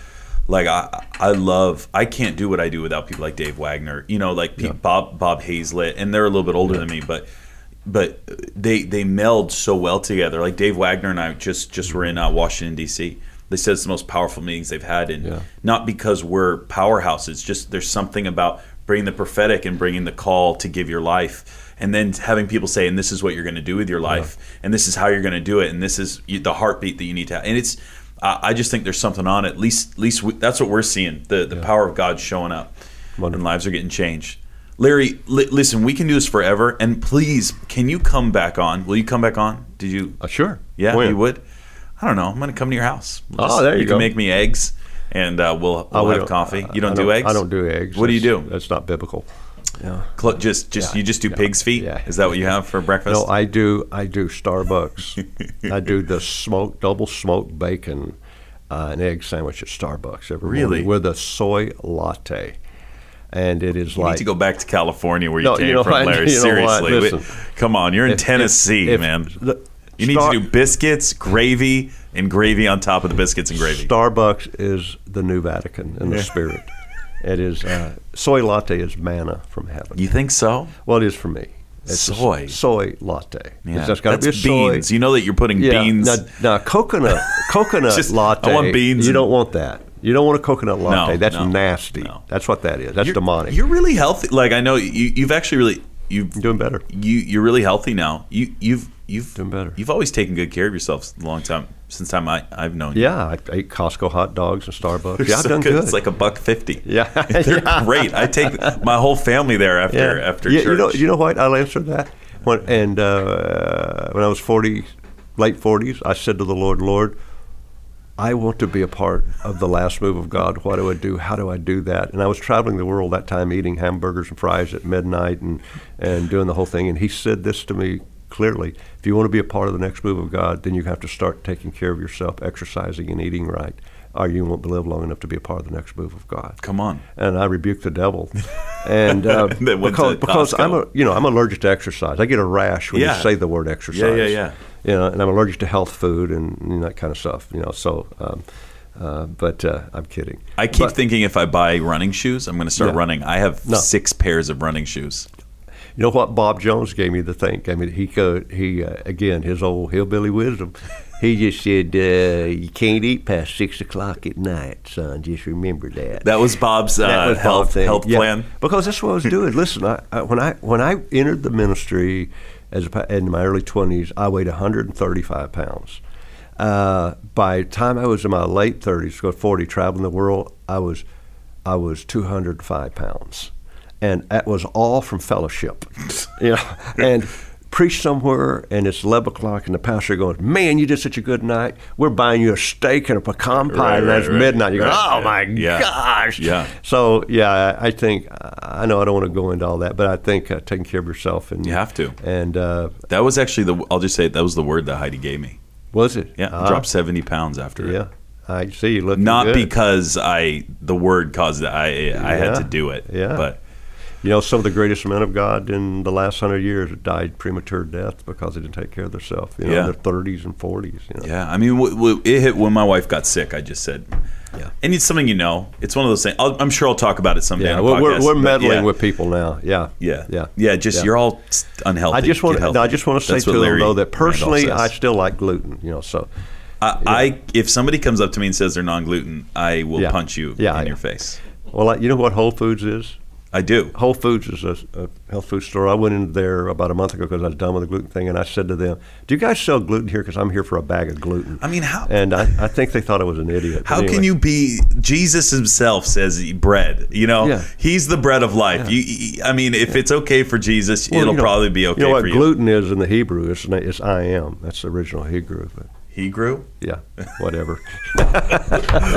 Like I, I love. I can't do what I do without people like Dave Wagner. You know, like pe- Bob Bob Hazlett, and they're a little bit older than me, but but they they meld so well together. Like Dave Wagner and I just just were in uh, Washington D.C. They said it's the most powerful meetings they've had, and Yeah. not because we're powerhouses. Just there's something about bringing the prophetic and bringing the call to give your life, and then having people say, "And this is what you're going to do with your life, and this is how you're going to do it, and this is the heartbeat that you need to." have. And it's I I just think there's something on it. At least, at least we, that's what we're seeing. The the power of God showing up, and lives are getting changed. Larry, li- listen, we can do this forever. And please, can you come back on? Will you come back on? Did you? Uh, sure. Yeah, When? you would. I don't know. I'm going to come to your house. We'll Oh, there you can go. make me eggs, and uh, we'll, we'll would- have coffee. You don't, I do eggs? I don't do eggs. What do you do? That's not biblical. Yeah. Cl- just, just Yeah, you just do yeah, pig's feet? yeah. Is that what you have for breakfast? No, I do. I do Starbucks. I do the smoked double smoked bacon, uh, an egg sandwich at Starbucks every Really? morning with a soy latte, and it is like you like need to go back to California where you No, came you know from, what? Larry. You know? Seriously, Listen. come on. You're in if- if- Tennessee, if man. the- You need Star- to do biscuits, gravy, and gravy on top of the biscuits and gravy. Starbucks is the new Vatican in the spirit. It is uh, soy latte is manna from heaven. You think so? well, it is for me. It's Soy. soy latte. Yeah, It's just got to be a soy. beans. You know that you're putting Yeah. beans. Now, now coconut coconut Just- I latte. want beans You don't want that. You don't want a coconut latte. No, That's no, nasty. no. That's what that is. That's you're, demonic. You're really healthy. Like I know you. You've actually really you've doing better. you you're really healthy now. You you've you've Doing better. You've always taken good care of yourself a long time since time I I've known you. Yeah, I ate Costco hot dogs and Starbucks. Yeah, I've so done good. It's like a buck fifty. yeah, They're great. I take my whole family there after yeah. after yeah, church. You know, you know what? I'll answer that. When and uh, when I was forty, late forties, I said to the Lord, Lord, I want to be a part of the last move of God. What do I do? How do I do that? And I was traveling the world that time, eating hamburgers and fries at midnight and and doing the whole thing. And He said this to me clearly: If you want to be a part of the next move of God, then you have to start taking care of yourself, exercising and eating right, or you won't live long enough to be a part of the next move of God Come on. and I rebuked the devil. And uh, because because I'm a you know I'm allergic to exercise. I get a rash when Yeah. you say the word exercise. Yeah, yeah, yeah. You know, and I'm allergic to health food and, you know, that kind of stuff. You know, so. Um, uh, but uh, I'm kidding. I keep But- thinking if I buy running shoes, I'm going to start Yeah. running. I have No. six pairs of running shoes. You know what Bob Jones gave me the thing. I mean, he could he uh, again his old hillbilly wisdom. He just said uh, you can't eat past six o'clock at night, son. Just remember that. That was Bob's uh, That was health thing. health Yeah, plan. Because that's what I was doing. Listen, I, I, when I when I entered the ministry as a, in my early twenties, I weighed 135 pounds. Uh, by the time I was in my late 30s, go 40, traveling the world, I was I was 205 pounds, and that was all from fellowship. you know, and preach somewhere, and it's 11 o'clock, and the pastor goes, "Man, you did such a good night. We're buying you a steak and a pecan pie, Right, and that's right, midnight." You go, "Oh yeah, my yeah, gosh!" yeah. So yeah, I think I know I don't want to go into all that, but I think uh, taking care of yourself and You have to. And uh, That was actually the. I'll just say it, that was the word that Heidi gave me. was it? Yeah, Ah, dropped seventy pounds after it. Yeah, I see. You look Not good. because I the word caused it. I I had to do it. yeah. But you know some of the greatest men of God in the last hundred years died premature death because they didn't take care of themselves. You know, Yeah. in their thirties and forties. You know. yeah, I mean, w- w- it hit when my wife got sick. I just said, Yeah. And it's something you know. It's one of those things. I'll, I'm sure I'll talk about it someday. Yeah, we're, podcast, we're meddling yeah. with people now. Yeah, Yeah, yeah, yeah. Just yeah. you're all unhealthy. I just want. No, I just want to say That's to them Larry though that personally, I still like gluten. You know, so I, I if somebody comes up to me and says they're non-gluten, I will punch you in your face. well, you know what Whole Foods is? I do. Whole Foods is a, a health food store. I went in there about a month ago because I was done with the gluten thing, and I said to them, "Do you guys sell gluten here? Because I'm here for a bag of gluten." I mean, how and I, I think they thought I was an idiot. How anyway. can you be? Jesus himself says bread. You know, Yeah. he's the bread of life. You, I mean, if it's okay for Jesus, Well, it'll you know- probably be okay You know what for you. gluten is in the Hebrew? It's, it's I am. That's the original Hebrew. But He grew. yeah, whatever.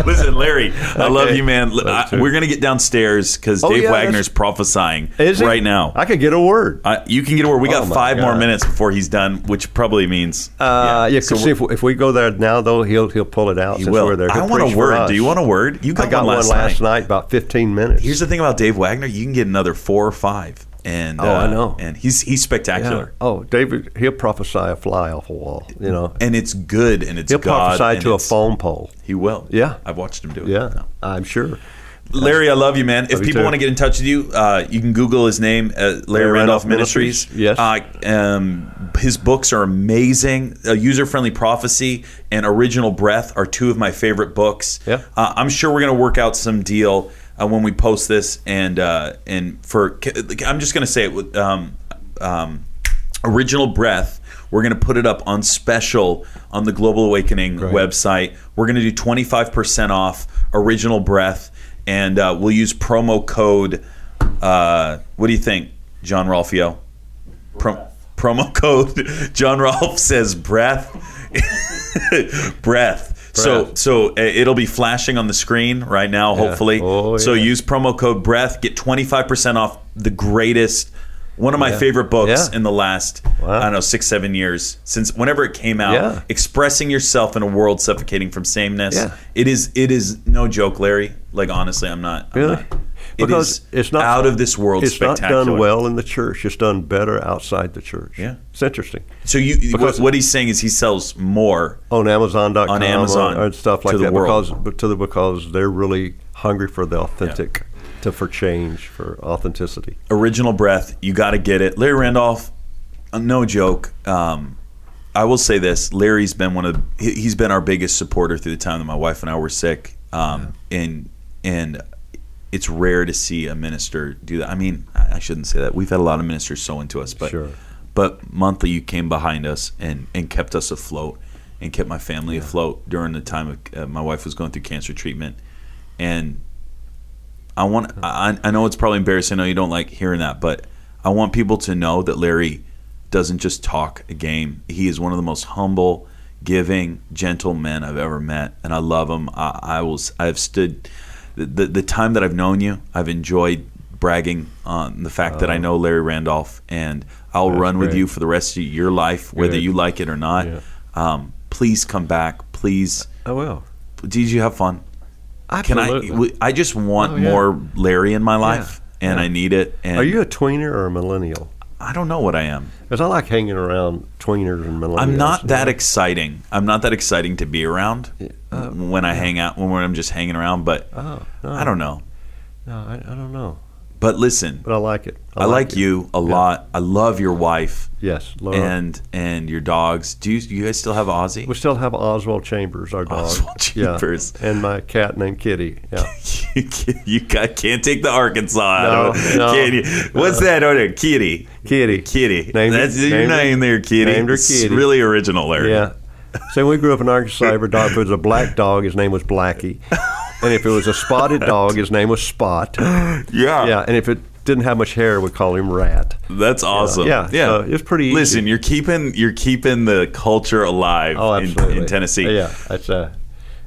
Listen, Larry, I love you, man. I- we're gonna get downstairs because Oh, Dave yeah, Wagner's prophesying right now. I could get a word. I, you can get a word. We got Oh, five more minutes before he's done, which probably means Uh, yeah, So because if, if we go there now, though, he'll he'll pull it out he will. we're there. I He'll want a word. Do you want a word? You got, I got one last, night. night, about 15 minutes. Here's the thing about Dave Wagner: you can get another four or five, and Oh, I uh, know. and he's he's Yeah. spectacular, Oh, David, he'll prophesy a fly off a wall. You know, and it's good, and it's he'll God, prophesy to a phone pole. He will. Yeah. I've watched him do it. Yeah. I'm sure. Larry, I love you, man. If Love you people want to get in touch with you, uh, you can Google his name, uh, Larry, Larry Randolph Randolph Ministries. Ministries, yes. Uh, um, his books are amazing. Uh, User Friendly Prophecy and Original Breath are two of my favorite books. Yeah. Uh, I'm sure we're going to work out some deal uh, when we post this. And uh, and for I'm just going to say it with um, um, Original Breath. We're going to put it up on special on the Global Awakening website. We're going to do 25% off Original Breath, and uh, we'll use promo code. Uh, what do you think, John Rolfio? Pro- promo code John Rolfe says breath, breath. So so uh, it'll be flashing on the screen right now. Hopefully, Oh, so yeah. use promo code breath, get 25% off the greatest. One of my Yeah. favorite books Yeah. in the last, Wow. I don't know, six, seven years since whenever it came out. Yeah. Expressing yourself in a world suffocating from sameness. Yeah. It is. It is no joke, Larry. Like honestly, I'm not. I'm Really? Not- it Because is it's not out of this world. It's not done well in the church. It's done better outside the church. Yeah. it's interesting. So you, what, Because- what he's saying is he sells more. on Amazon.com On Amazon and stuff like to the that world. because but to the because they're really hungry for the authentic, to for change, for authenticity. Original Breath. You got to get it. Larry Randolph. uh, No joke. Um, I will say this: Larry's been one of he- he's been our biggest supporter through the time that my wife and I were sick. Um, and and it's rare to see a minister do that. I mean, I shouldn't say that. We've had a lot of ministers sow into us, but Sure. but monthly you came behind us and and kept us afloat and kept my family afloat during the time of uh, my wife was going through cancer treatment and I want I, I know it's probably embarrassing I know you don't like hearing that but I want people to know that Larry doesn't just talk a game he is one of the most humble giving gentle men I've ever met and I love him I, I will s- I've stood the, the time that I've known you I've enjoyed bragging on the fact that I know Larry Randolph and I'll. That's run with you for the rest of your life whether Good. you like it or not Yeah. um, please come back please Oh well, did you have fun Absolutely. can I? I just want Oh, yeah. more Larry in my life, and yeah. I need it. And are you a tweener or a millennial? I don't know what I am. Because I like hanging around tweeners and millennials. I'm not that exciting. I'm not that exciting to be around uh, when I hang out when I'm just hanging around. But Oh, no, I don't know. No, I, I don't know, But listen, but I like it. I, like it. you a lot. I love your wife Yes, Laura. and and your dogs. Do you, you guys still have Ozzy? we still have Oswald Chambers, our dog. Oswald Chambers. Yeah, and my cat named Kitty. Yeah. you can't, you can't take the Arkansas out No, of it. no. Can you? What's that over there? Kitty. Kitty. Kitty. Named her- That's your her- name there, Kitty. named her It's Kitty. really original, Larry. Yeah. So when we grew up in Arkansas, every dog, was a black dog, his name was Blackie. And if it was a spotted dog, his name was Spot. Yeah. Yeah. And if it didn't have much hair, we'd call him Rat. That's awesome. Yeah, Yeah. so it's pretty easy. Listen, you're keeping you're keeping the culture alive Oh, in, absolutely. in Tennessee. Yeah. That's uh,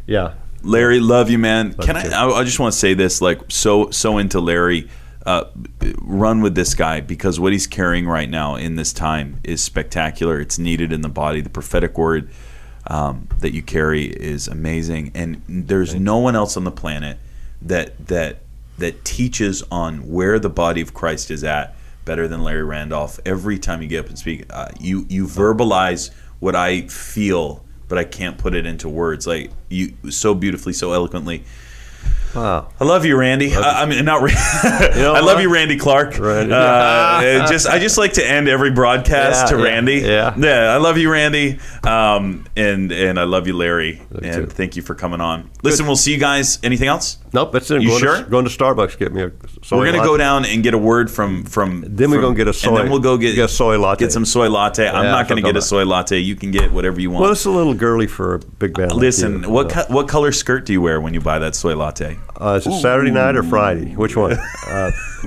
yeah. Larry, love you, man. Can you I. I? I just want to say this, like, so so into Larry. Uh, run with this guy because what he's carrying right now in this time is spectacular. It's needed in the body. The prophetic word um, that you carry is amazing, and there's no one else on the planet that that that teaches on where the body of Christ is at better than Larry Randolph. Every time you get up and speak, uh, you you verbalize what I feel but I can't put it into words. Like you, so beautifully, so eloquently. Wow. I love you, Randy. I, I mean, not. Randy. know I love you, Randy Clark. Randy. Uh, just, I just like to end every broadcast Yeah, to yeah, Randy. yeah. yeah. I love you, Randy. Um, and and I love you, Larry. Love you and too. thank you for coming on. Listen, we'll see you guys. Anything else? Nope, that's it. You going sure? To, going to Starbucks, get me a soy We're gonna latte. go down and get a word from from. Then we're gonna get a soy- And then we'll go get, get a soy latte. Get some soy latte. I'm not gonna get a soy latte. You can get whatever you want. Well, it's a little girly for a big band. like Listen, you. what Uh, co- what color skirt do you wear when you buy that soy latte? Uh, is it Saturday night or Friday? Which one? Uh,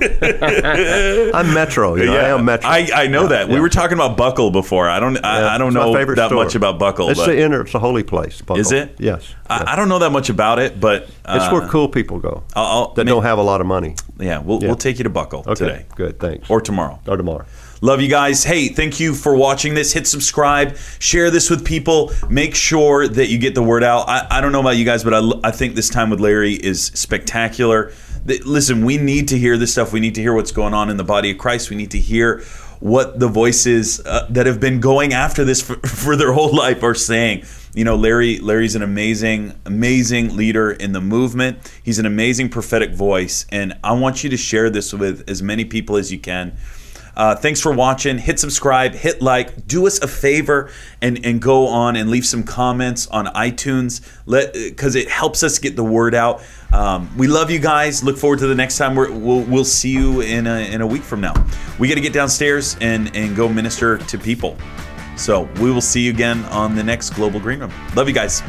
I'm Metro. You know, I am Metro. I, I know Yeah, that. We yeah. were talking about Buckle before. I don't I, Yeah, I don't know that store. much about Buckle. It's but the inner. It's a holy place. Buckle. Is it? Yes. I, I don't know that much about it, but uh, It's where cool people go I'll, I'll- that don't have a lot of money. Yeah, we'll Yeah. we'll take you to Buckle Okay. today Good. Thanks. or tomorrow. or tomorrow. Love you guys. Hey, thank you for watching this. Hit subscribe, share this with people. Make sure that you get the word out. I, I don't know about you guys, but I, I think this time with Larry is spectacular. Listen, we need to hear this stuff. We need to hear what's going on in the body of Christ. We need to hear what the voices uh, that have been going after this for, for their whole life are saying. You know, Larry. Larry's an amazing, amazing leader in the movement. He's an amazing prophetic voice, and I want you to share this with as many people as you can. Uh, thanks for watching. Hit subscribe, hit like. Do us a favor and, and go on and leave some comments on iTunes. Let because it helps us get the word out. Um, we love you guys. Look forward to the next time. We're, we'll we'll see you in a, in a week from now. We got to get downstairs and and go minister to people. So we will see you again on the next Global Green Room. Love you guys.